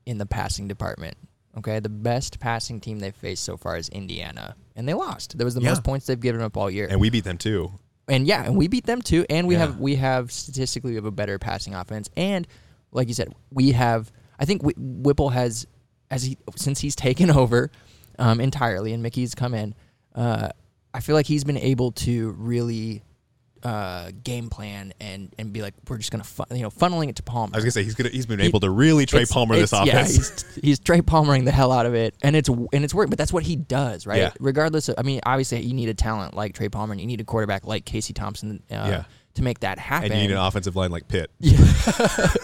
B: in the passing department. Okay, the best passing team they've faced so far is Indiana, and they lost. That was the
A: Yeah.
B: most points they've given up all year.
A: and we beat them too.
B: and yeah, and we beat them too. And we
A: Yeah.
B: have we have statistically we have a better passing offense. And like you said, we have. I think Whipple has, as he since he's taken <laughs> over um, entirely, and Mickey's come in. Uh, I feel like he's been able to really uh, game plan and and be like, we're just gonna fun, you know funneling it to Palmer.
A: I was gonna say he's gonna he's been
B: He-
A: able to really Trey Palmer this
B: it's- Yeah,
A: offense.
B: he's, he's Trey Palmering the hell out of it, and it's and it's working. But that's what he does, right?
A: Yeah.
B: Regardless of, I mean, obviously you need a talent like Trey Palmer, and you need a quarterback like Casey Thompson, uh,
A: Yeah.
B: to make that happen.
A: and you need an offensive line like Pitt. Yeah. <laughs>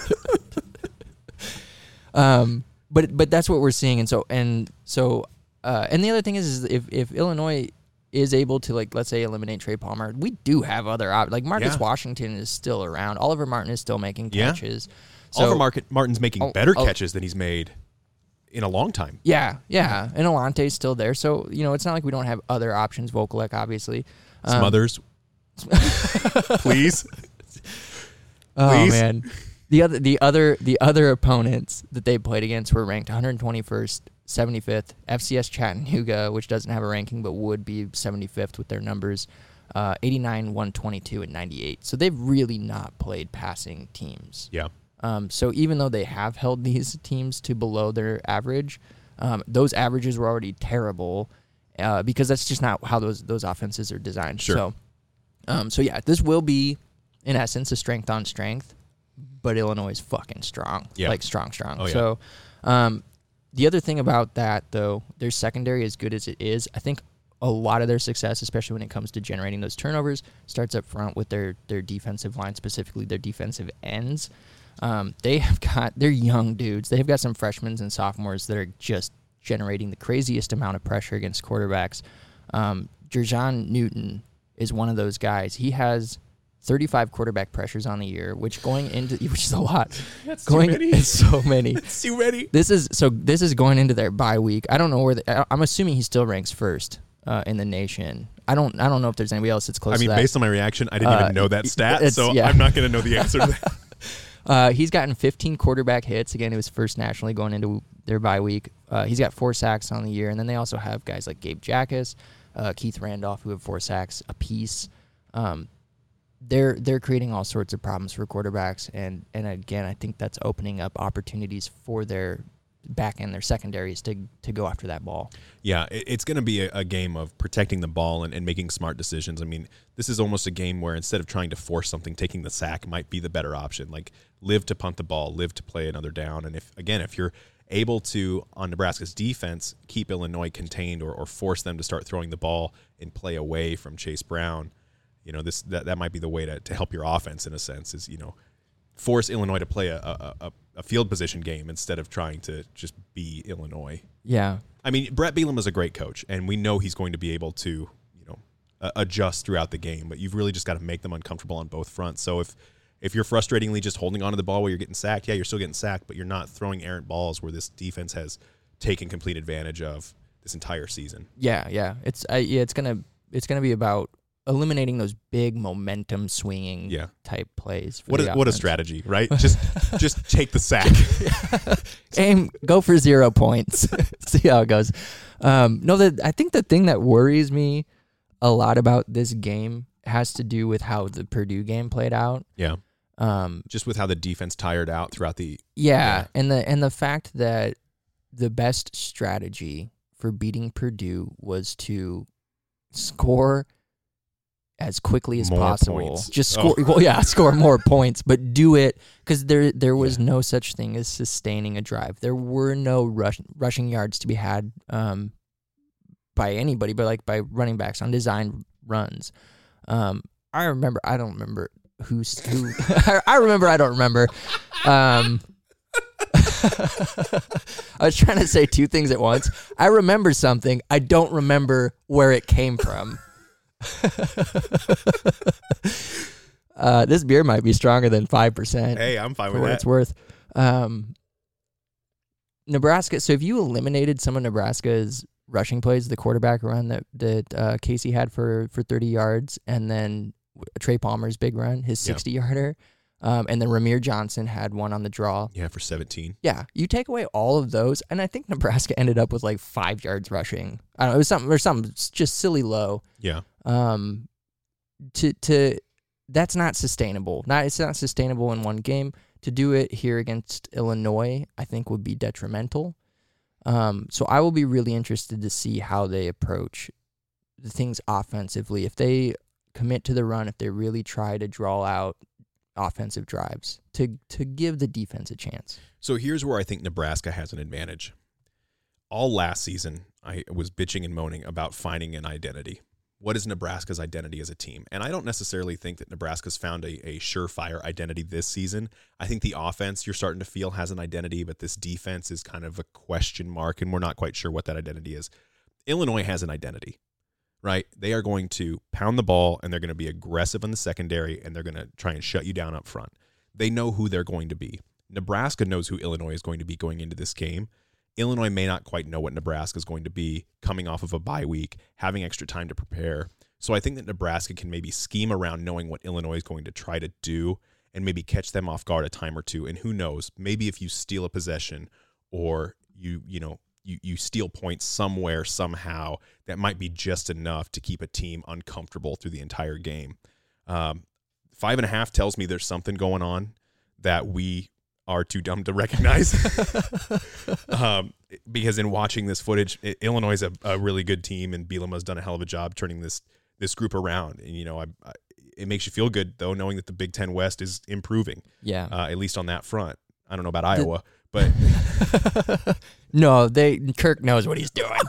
B: Um, but but that's what we're seeing, and so and so, uh, and the other thing is, is if if Illinois is able to like let's say eliminate Trey Palmer, we do have other options. like Marcus
A: Yeah.
B: Washington is still around. Oliver Martin is still making
A: Yeah.
B: catches. So,
A: Oliver Market, Martin's making
B: Oh,
A: better
B: oh.
A: catches than he's made in a long time.
B: Yeah, yeah, and Alante's still there, so you know it's not like we don't have other options. Vokolek, obviously. Um,
A: Smothers, <laughs> please. <laughs>
B: Oh
A: Please?
B: man, the other the other the other opponents that they played against were ranked 121st, 75th. FCS Chattanooga, which doesn't have a ranking but would be 75th with their numbers, uh, 89, 122, and 98. So they've really not played passing teams.
A: Yeah,
B: Um, so even though they have held <laughs> these teams to below their average, um, those averages were already terrible uh, because that's just not how those those offenses are designed.
A: Sure.
B: So, um, so yeah, this will be in essence a strength on strength, but Illinois is fucking strong,
A: Yeah.
B: like strong, strong.
A: Oh, yeah.
B: So, um, the other thing about that though, their secondary as good as it is, I think a lot of their success, especially when it comes to generating those turnovers, starts up front with their their defensive line, specifically their defensive ends. Um, they have got they're young dudes. They've got some freshmen and sophomores that are just generating the craziest amount of pressure against quarterbacks. Um, Jer'Zhan Newton is one of those guys. He has 35 quarterback pressures on the year, which going into <laughs> which is a lot. <laughs>
A: That's too
B: going
A: many.
B: It's so many. <laughs>
A: too ready.
B: This is so. This is going into their bye week. I don't know where. The, I- I'm assuming he still ranks first uh, in the nation. I don't. I don't know if there's anybody else that's close.
A: I mean, based on my reaction, I didn't
B: Uh,
A: even know that stat, so
B: yeah.
A: I'm not going to know the answer to that.
B: Uh, he's gotten 15 quarterback hits. Again, it was first nationally going into their bye week. Uh, he's got four sacks on the year, and then they also have guys like Gabe Jacas, uh, Keith Randolph, who have four sacks apiece. Um, they're they're creating all sorts of problems for quarterbacks, and and again, I think that's opening up opportunities for their back end, their secondaries to to go after that ball.
A: Yeah, it, it's going to be a, a game of protecting the ball and, and making smart decisions. I mean, this is almost a game where instead of trying to force something, taking the sack might be the better option. Like, live to punt the ball, live to play another down. And if, again, if you're able to, on Nebraska's defense, keep Illinois contained or, or force them to start throwing the ball and play away from Chase Brown, you know, this that, that might be the way to, to help your offense in a sense is, you know, force Illinois to play a, a, a a field position game instead of trying to just be Illinois.
B: Yeah.
A: I mean, Brett Bielema is a great coach, and we know he's going to be able to, you know, uh, adjust throughout the game. But you've really just got to make them uncomfortable on both fronts. So if if you're frustratingly just holding onto the ball while you're getting sacked, yeah, you're still getting sacked, but you're not throwing errant balls where this defense has taken complete advantage of this entire season.
B: Yeah, yeah. It's uh, yeah, it's gonna it's gonna be about eliminating those big momentum swinging
A: Yeah.
B: type plays. For
A: What
B: the
A: a, what a strategy, right? <laughs> Just just take the sack. <laughs>
B: Aim, go for zero points. <laughs> See how it goes. Um, no, that I think the thing that worries me a lot about this game has to do with how the Purdue game played out.
A: yeah.
B: Um,
A: Just with how the defense tired out throughout the
B: yeah,
A: Yeah.
B: and the and the fact that the best strategy for beating Purdue was to score as quickly as
A: More
B: possible.
A: points.
B: Just
A: Oh.
B: score well, yeah, <laughs> score more points, but do it cuz there there was no such thing as sustaining a drive. There were no rush, rushing yards to be had um by anybody, but like by running backs on design runs. Um I remember I don't remember who's who <laughs> I remember I don't remember. Um <laughs> I was trying to say two things at once. I remember something. I don't remember where it came from. <laughs> uh, this beer might be stronger than five percent
A: Hey, I'm fine
B: for
A: with
B: what
A: that.
B: it's worth. Um, Nebraska. So if you eliminated some of Nebraska's rushing plays, the quarterback run that that uh, Casey had for for thirty yards, and then Trey Palmer's big run, his
A: Yeah.
B: sixty yarder, um, and then Rahmir Johnson had one on the draw.
A: Yeah, for 17.
B: Yeah, you take away all of those, and I think Nebraska <laughs> ended up with like five yards rushing. I don't know, it was something or something just silly low.
A: Yeah.
B: Um, to to that's not sustainable. Not it's not sustainable in one game. To do it here against Illinois, I think would be detrimental. Um, so I will be really interested to see how they approach the things offensively. If they commit to the run, if they really try to draw out offensive drives to to give the defense a chance.
A: So here's where I think Nebraska has an advantage. All last season, I was bitching and moaning about finding an identity. What is Nebraska's identity as a team? And I don't necessarily think that Nebraska's found a, a surefire identity this season. I think the offense you're starting to feel has an identity, but this defense is kind of a question mark, and we're not quite sure what that identity is. Illinois has an identity, right? They are going to pound the ball and they're going to be aggressive in the secondary and they're going to try and shut you down up front. They know who they're going to be. Nebraska knows who Illinois is going to be going into this game. Illinois may not quite know what Nebraska is going to be coming off of a bye week, having extra time to prepare. So I think that Nebraska can maybe scheme around knowing what Illinois is going to try to do and maybe catch them off guard a time or two. And who knows, maybe if you steal a possession or you, you know, you, you steal points somewhere, somehow, that might be just enough to keep a team uncomfortable through the entire game. Um, five and a half tells me there's something going on that we are too dumb to recognize. <laughs> um, because in watching this footage, I- Illinois is a, a really good team, and Bielema's done a hell of a job turning this this group around. And you know, I, I, it makes you feel good though, knowing that the Big Ten West is improving,
B: Yeah.
A: uh, at least on that front. I don't know about Iowa, but <laughs>
B: no, they Kirk knows what he's doing.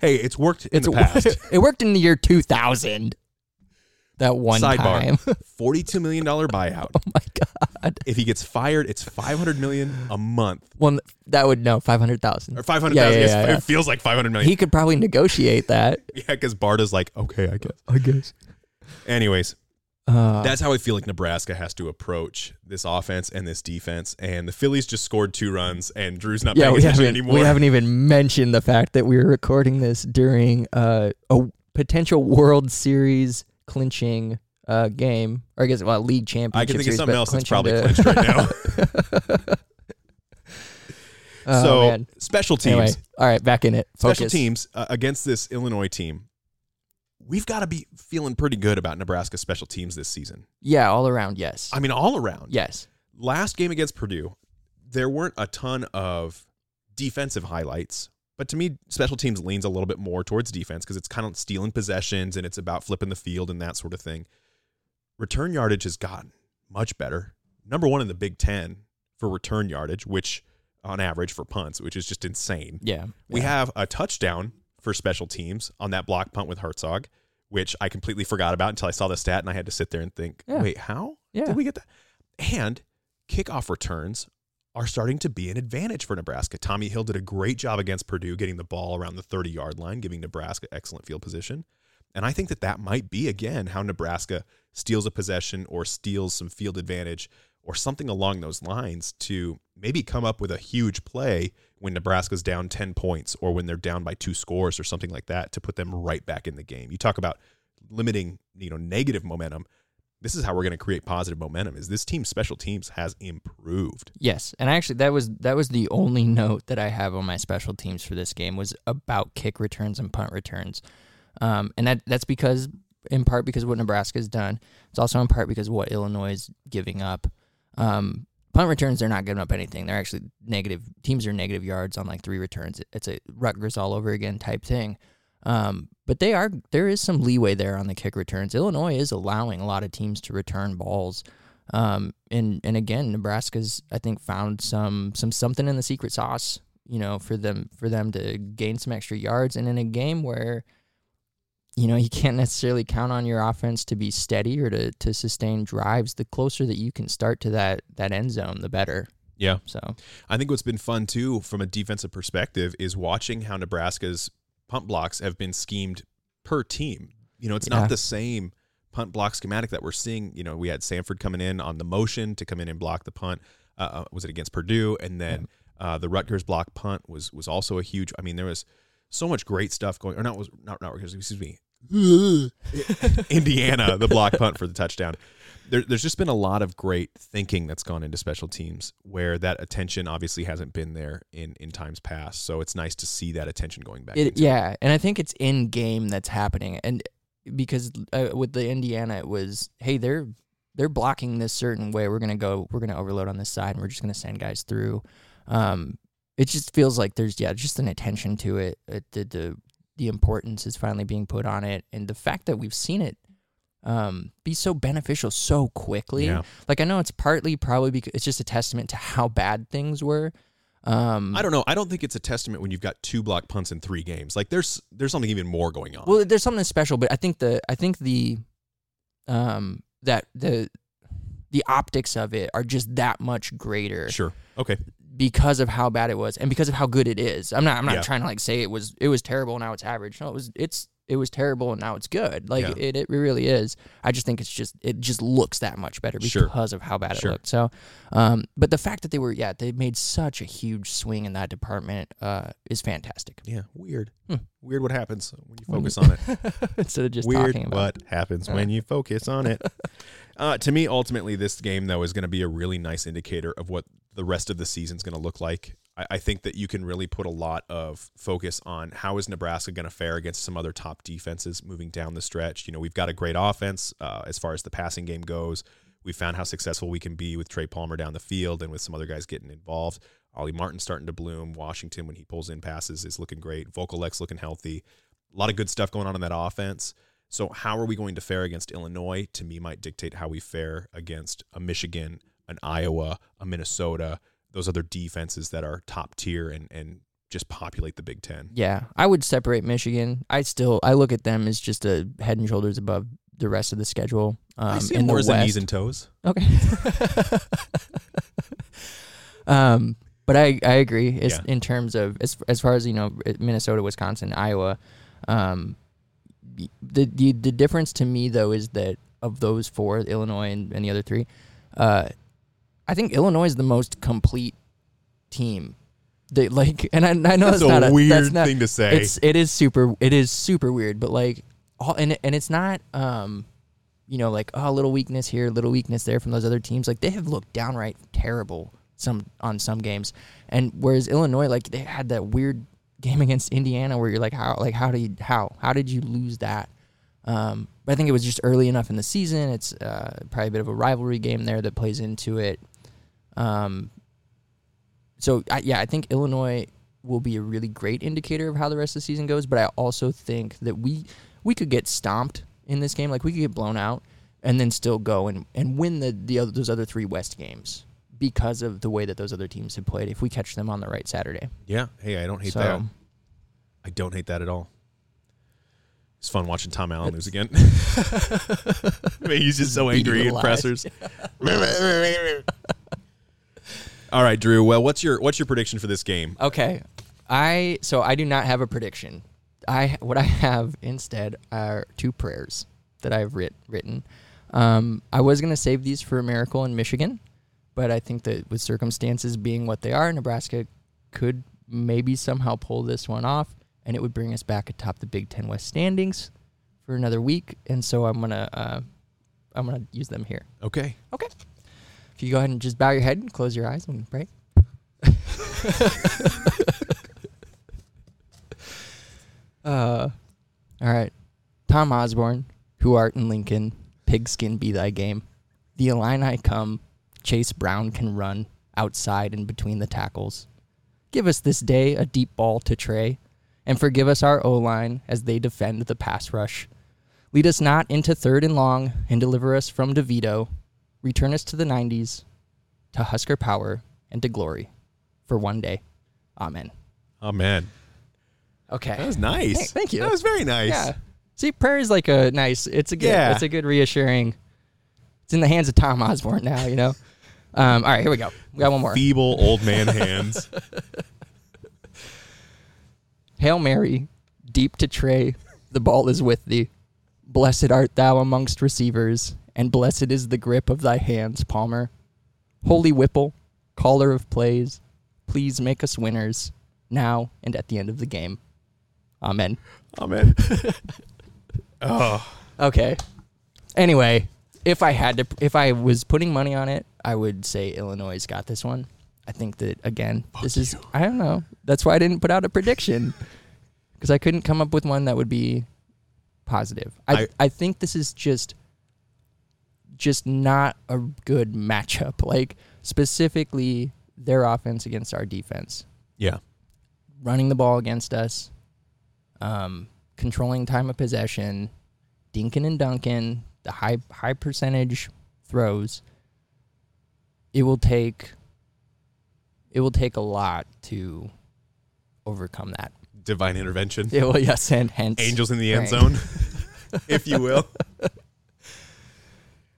A: hey, it's worked in
B: It's
A: the past. <laughs>
B: it worked in the year 2000. That one
A: Sidebar:
B: time. <laughs>
A: forty-two million dollar buyout.
B: oh my god.
A: If he gets fired, it's five hundred million a month
B: One that would no 500,000.
A: or five hundred thousand.
B: Yeah, yeah, yeah, yeah.
A: It feels like five hundred million.
B: He could probably negotiate that.
A: yeah, because Barta's like, okay, I guess.
B: I guess.
A: Anyways,
B: Uh,
A: that's how I feel like Nebraska has to approach this offense and this defense. And the Phillies just scored two runs, and Drew's not
B: yeah,
A: paying attention anymore.
B: we haven't even mentioned the fact that we were recording this during uh, a potential World Series clinching uh, game, or I guess well, league championship.
A: I can think of something else that's probably
B: to-
A: clinched right now. <laughs>
B: oh,
A: so
B: man.
A: special teams,
B: Anyway, all right, back in it. Focus.
A: special teams uh, against this Illinois team. We've got to be feeling pretty good about Nebraska's special teams this season.
B: Yeah, all around. Yes.
A: I mean, all around.
B: yes.
A: last game against Purdue, there weren't a ton of defensive highlights, but to me, special teams leans a little bit more towards defense because it's kind of stealing possessions and it's about flipping the field and that sort of thing. Return yardage has gotten much better. Number one in the Big Ten for return yardage, which on average for punts, which is just insane.
B: Yeah.
A: We
B: yeah.
A: have a touchdown for special teams on that block punt with Hartzog, which I completely forgot about until I saw the stat and I had to sit there and think,
B: Yeah.
A: wait, how
B: Yeah.
A: did we get that? And kickoff returns are starting to be an advantage for Nebraska. Tommy Hill did a great job against Purdue getting the ball around the 30 yard line, giving Nebraska excellent field position. And I think that that might be, again, how Nebraska steals a possession or steals some field advantage or something along those lines to maybe come up with a huge play when Nebraska's down 10 points or when they're down by two scores or something like that to put them right back in the game. You talk about limiting, you know, negative momentum this is how we're going to create positive momentum is this team's special teams has improved
B: Yes, and actually that was that was the only note that I have on my special teams for this game was about kick returns and punt returns, um, and that that's because in part because what Nebraska's done. It's also in part because what Illinois is giving up. Um, punt returns they're not giving up anything. They're actually negative. Teams are negative yards on like three returns. It's a Rutgers all over again type thing. Um, but they are there is some leeway there on the kick returns. Illinois is allowing a lot of teams to return balls. Um, and and again, Nebraska's I think found some some something in the secret sauce, you know, for them for them to gain some extra yards. And in a game where, you know, you can't necessarily count on your offense to be steady or to to sustain drives, the closer that you can start to that that end zone, the better.
A: Yeah.
B: So
A: I think what's been fun too from a defensive perspective is watching how Nebraska's punt blocks have been schemed per team. You know, it's
B: Yeah.
A: not the same punt block schematic that we're seeing. You know, we had Sanford coming in on the motion to come in and block the punt. Uh, uh, was it against Purdue? And then uh, the Rutgers block punt was was also a huge. I mean, there was so much great stuff going. Or not was not not Rutgers. Excuse me. <laughs> Indiana, the block <laughs> punt for the touchdown. There, there's just been a lot of great thinking that's gone into special teams where that attention obviously hasn't been there in, in times past. So it's nice to see that attention going back.
B: It, yeah, and I think it's in game that's happening, and because uh, with the Indiana, it was hey they're they're blocking this certain way. We're gonna go. We're gonna overload on this side, and we're just gonna send guys through. Um, it just feels like there's yeah just an attention to it. it the, the the importance is finally being put on it, and the fact that we've seen it um, be so beneficial so quickly.
A: Yeah.
B: Like I know it's partly probably because it's just a testament to how bad things were. Um,
A: I don't know. I don't think it's a testament when you've got two block punts in three games. Like there's there's something even more going on.
B: Well, there's something special, but I think the I think the um that the the optics of it are just that much greater
A: sure. Okay.
B: Because of how bad it was and because of how good it is. I'm not I'm not
A: Yeah.
B: trying to like say it was it was terrible now it's average. No, it was it's it was terrible and now it's good. Like
A: Yeah.
B: it, it really is. I just think it's just it just looks that much better because
A: Sure.
B: of how bad
A: Sure.
B: it looked. So, um, but the fact that they were yeah they made such a huge swing in that department uh is fantastic.
A: Yeah. Weird.
B: Hmm.
A: Weird what happens when you
B: When
A: focus
B: you-
A: on it. <laughs>
B: Instead of just
A: Weird
B: talking about
A: what happens when you focus on it. <laughs> Uh, to me, ultimately, this game though is going to be a really nice indicator of what the rest of the season's going to look like. I, I think that you can really put a lot of focus on how is Nebraska going to fare against some other top defenses moving down the stretch. You know, we've got a great offense uh, as far as the passing game goes. We found how successful we can be with Trey Palmer down the field and with some other guys getting involved. Ollie Martin starting to bloom. Washington, when he pulls in passes, is looking great. Vokolek's looking healthy. A lot of good stuff going on in that offense. So, how are we going to fare against Illinois? To me, might dictate how we fare against a Michigan, an Iowa, a Minnesota, those other defenses that are top tier and, and just populate the Big Ten.
B: Yeah, I would separate Michigan. I still I look at them as just a head and shoulders above the rest of the schedule. Um,
A: I see more
B: the
A: as knees and toes.
B: Okay. <laughs> um, but I I agree. It's
A: Yeah.
B: in terms of as as far as you know, Minnesota, Wisconsin, Iowa. Um, the the the difference to me though is that of those four, Illinois and, and the other three, uh, I think Illinois is the most complete team. They like, <laughs> and I, I know
A: That's
B: that's,
A: a
B: not
A: weird
B: that's not,
A: thing to say.
B: It's it is super it is super weird, but like all and and it's not um you know like oh a little weakness here, little weakness there from those other teams. Like they have looked downright terrible some on some games, and whereas Illinois like they had that weird game <laughs> against Indiana where you're like how like how did you, how how did you lose that? Um, but I think it was just early enough in the season. It's uh, probably a bit of a rivalry game there that plays into it. Um, so I, yeah, I think Illinois will be a really great indicator of how the rest of the season goes. But I also think that we we could get stomped in this game, like we could get blown out, and then still go and, and win the the other, those other three West games because of the way that those other teams have played. If we catch them on the right Saturday,
A: Yeah. Hey, I don't hate
B: so
A: that. I don't hate that at all. It's fun watching Tom Allen lose again. <laughs> I mean, he's just so angry
B: lies.
A: pressers. <laughs> <laughs> All right, Drew. Well, what's your what's your prediction for this game?
B: Okay. I so I do not have a prediction. I what I have instead are two prayers that I've writ, written. Um, I was gonna save these for a miracle in Michigan, but I think that with circumstances being what they are, Nebraska could maybe somehow pull this one off, and it would bring us back atop the Big Ten West standings for another week. And so I'm gonna uh, I'm gonna use them here.
A: Okay.
B: Okay. If you go ahead and just bow your head and close your eyes and pray. <laughs> uh, all right. Tom Osborne, who art in Lincoln, pigskin be thy game. The Illini come, Chase Brown can run outside and between the tackles. Give us this day a deep ball to Trey, and forgive us our O line as they defend the pass rush. Lead us not into third and long, and deliver us from DeVito. Return us to the 90s, to Husker power, and to glory for one day. Amen.
A: Amen.
B: Okay.
A: That was nice.
B: Thank- thank you.
A: That was very nice.
B: Yeah. See, prayer is like a nice. It's a good.
A: Yeah.
B: It's a good reassuring. It's in the hands of Tom Osborne now. You know. Um, all right, here we go. We got one more.
A: Feeble old man hands. <laughs>
B: Hail Mary, deep to Trey, the ball is with thee. Blessed art thou amongst receivers, and blessed is the grip of thy hands, Palmer. Holy Whipple, caller of plays, please make us winners, now and at the end of the game. Amen.
A: Amen. <laughs> oh,
B: Okay. Anyway, if I had to, if I was putting money on it, I would say Illinois got this one. I think that again, this is I don't know. That's why I didn't put out a prediction <laughs> because I couldn't come up with one that would be positive. I
A: I-
B: I think this is just just not a good <laughs> matchup. Like specifically their offense against our defense
A: yeah.
B: running the ball against us, um, controlling time of possession, Dinkin and Duncan, the high high percentage throws. It will take it will take a lot to overcome that.
A: Divine intervention.
B: Yeah, well, yes, and hence
A: Angels in the end
B: praying.
A: zone, <laughs> if you will.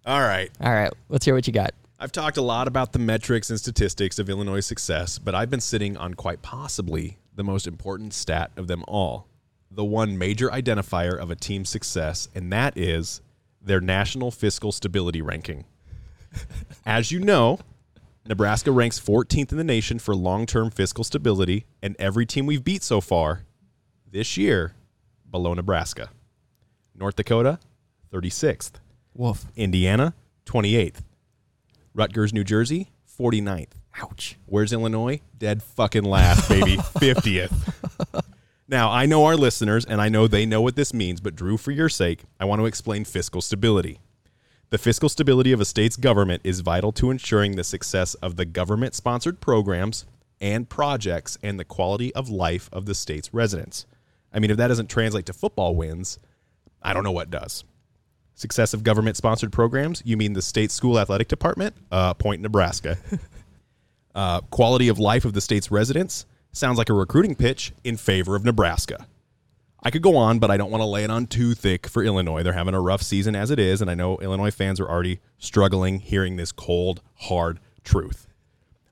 A: All right.
B: All right, let's hear what you got.
A: I've talked a lot about the metrics and statistics of Illinois' success, but I've been sitting on quite possibly the most important stat of them all. The one major identifier of a team's success, and that is their national fiscal stability ranking. As you know, Nebraska ranks 14th in the nation for long term fiscal stability, and every team we've beat so far this year below Nebraska. North Dakota, 36th.
B: Wolf.
A: Indiana, 28th. Rutgers, New Jersey, 49th.
B: Ouch.
A: Where's Illinois? Dead fucking last, baby. <laughs> 50th. Now, I know our listeners, and I know they know what this means, but Drew, for your sake, I want to explain fiscal stability. The fiscal stability of a state's government is vital to ensuring the success of the government sponsored programs and projects and the quality of life of the state's residents. I mean, if that doesn't translate to football wins, I don't know what does. Success of government sponsored programs, you mean the state school athletic department? Uh, Point, Nebraska. <laughs> uh, quality of life of the state's residents sounds like a recruiting pitch in favor of Nebraska. I could go on, but I don't want to lay it on too thick for Illinois. They're having a rough season as it is, and I know Illinois fans are already struggling hearing this cold, hard truth.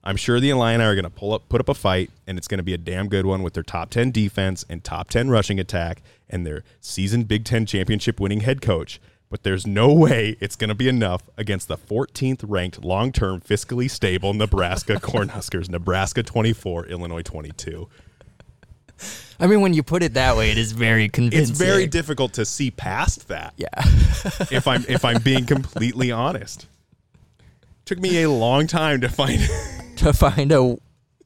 A: I'm sure the Illini are going to pull up, put up a fight, and it's going to be a damn good one with their top 10 defense and top 10 rushing attack and their season Big Ten championship winning head coach. But there's no way it's going to be enough against the 14th ranked long term fiscally stable Nebraska <laughs> Cornhuskers. Nebraska 24, Illinois 22. <laughs>
B: I mean, when you put it that way, it is very convincing.
A: It's very difficult to see past that.
B: Yeah. <laughs>
A: if I'm if I'm being completely honest. Took me a long time to find <laughs>
B: to find a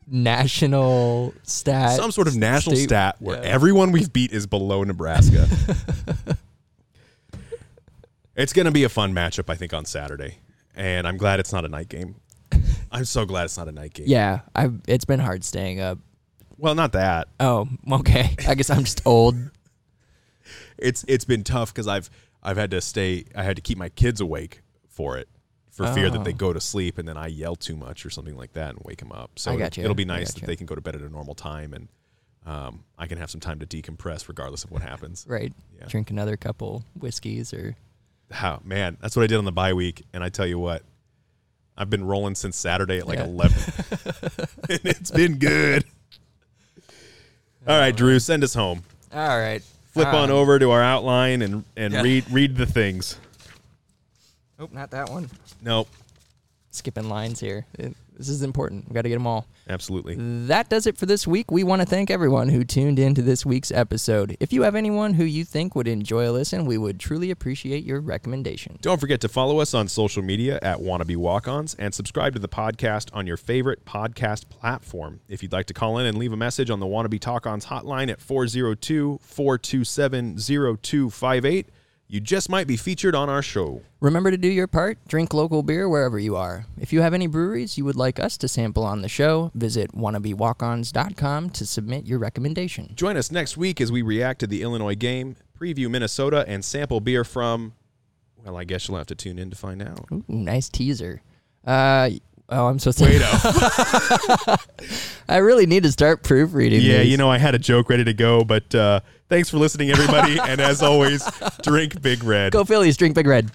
B: national stat,
A: some sort of national
B: state-
A: stat where
B: yeah.
A: everyone we've beat is below Nebraska. it's going to be a fun matchup, I think, on Saturday, and I'm glad it's not a night game. I'm so glad it's not a night game.
B: Yeah, I. It's been hard staying up.
A: Well, not that.
B: Oh, okay. I guess I'm just old.
A: It's it's been tough because I've I've had to stay. I had to keep my kids awake for it. For fear that they
B: Oh.
A: go to sleep and then I yell too much or something like that and wake them up. So
B: I got you.
A: it'll be nice that they can go to bed at a normal time and um, I can have some time to decompress regardless of what happens. <laughs>
B: Right.
A: Yeah.
B: Drink another couple whiskeys or
A: How man, that's what I did on the bye week, and I tell you what, I've been rolling since Saturday at like
B: Yeah.
A: 11. <laughs> <laughs> and it's been good. All right, Drew, send us home.
B: All right.
A: Flip on
B: Um,
A: over to our outline and and
B: Yeah.
A: read read the things.
B: Oh, not that one.
A: Nope.
B: Skipping lines here. It- this is important. We got to get them all.
A: Absolutely.
B: That does it for this week. We want to thank everyone who tuned in to this week's episode. If you have anyone who you think would enjoy a listen, we would truly appreciate your recommendation.
A: Don't forget to follow us on social media at Wannabe Walk-Ons and subscribe to the podcast on your favorite podcast platform. If you'd like to call in and leave a message on the Wannabe Talk-Ons hotline at 402-427-0258, you just might be featured on our show.
B: Remember to do your part. Drink local beer wherever you are. If you have any breweries you would like us to sample on the show, visit wannabewalkons.com to submit your recommendation.
A: Join us next week as we react to the Illinois game, preview Minnesota, and sample beer from, well, I guess you'll have to tune in to find out.
B: Ooh, nice teaser. Uh, oh, I'm
A: Wait
B: sorry.
A: up. <laughs>
B: I really need to start proofreading.
A: Yeah,
B: these.
A: you know, I had a joke ready to go, but uh, thanks for listening, everybody. and as always, <laughs> drink Big Red.
B: Go Phillies, drink Big Red.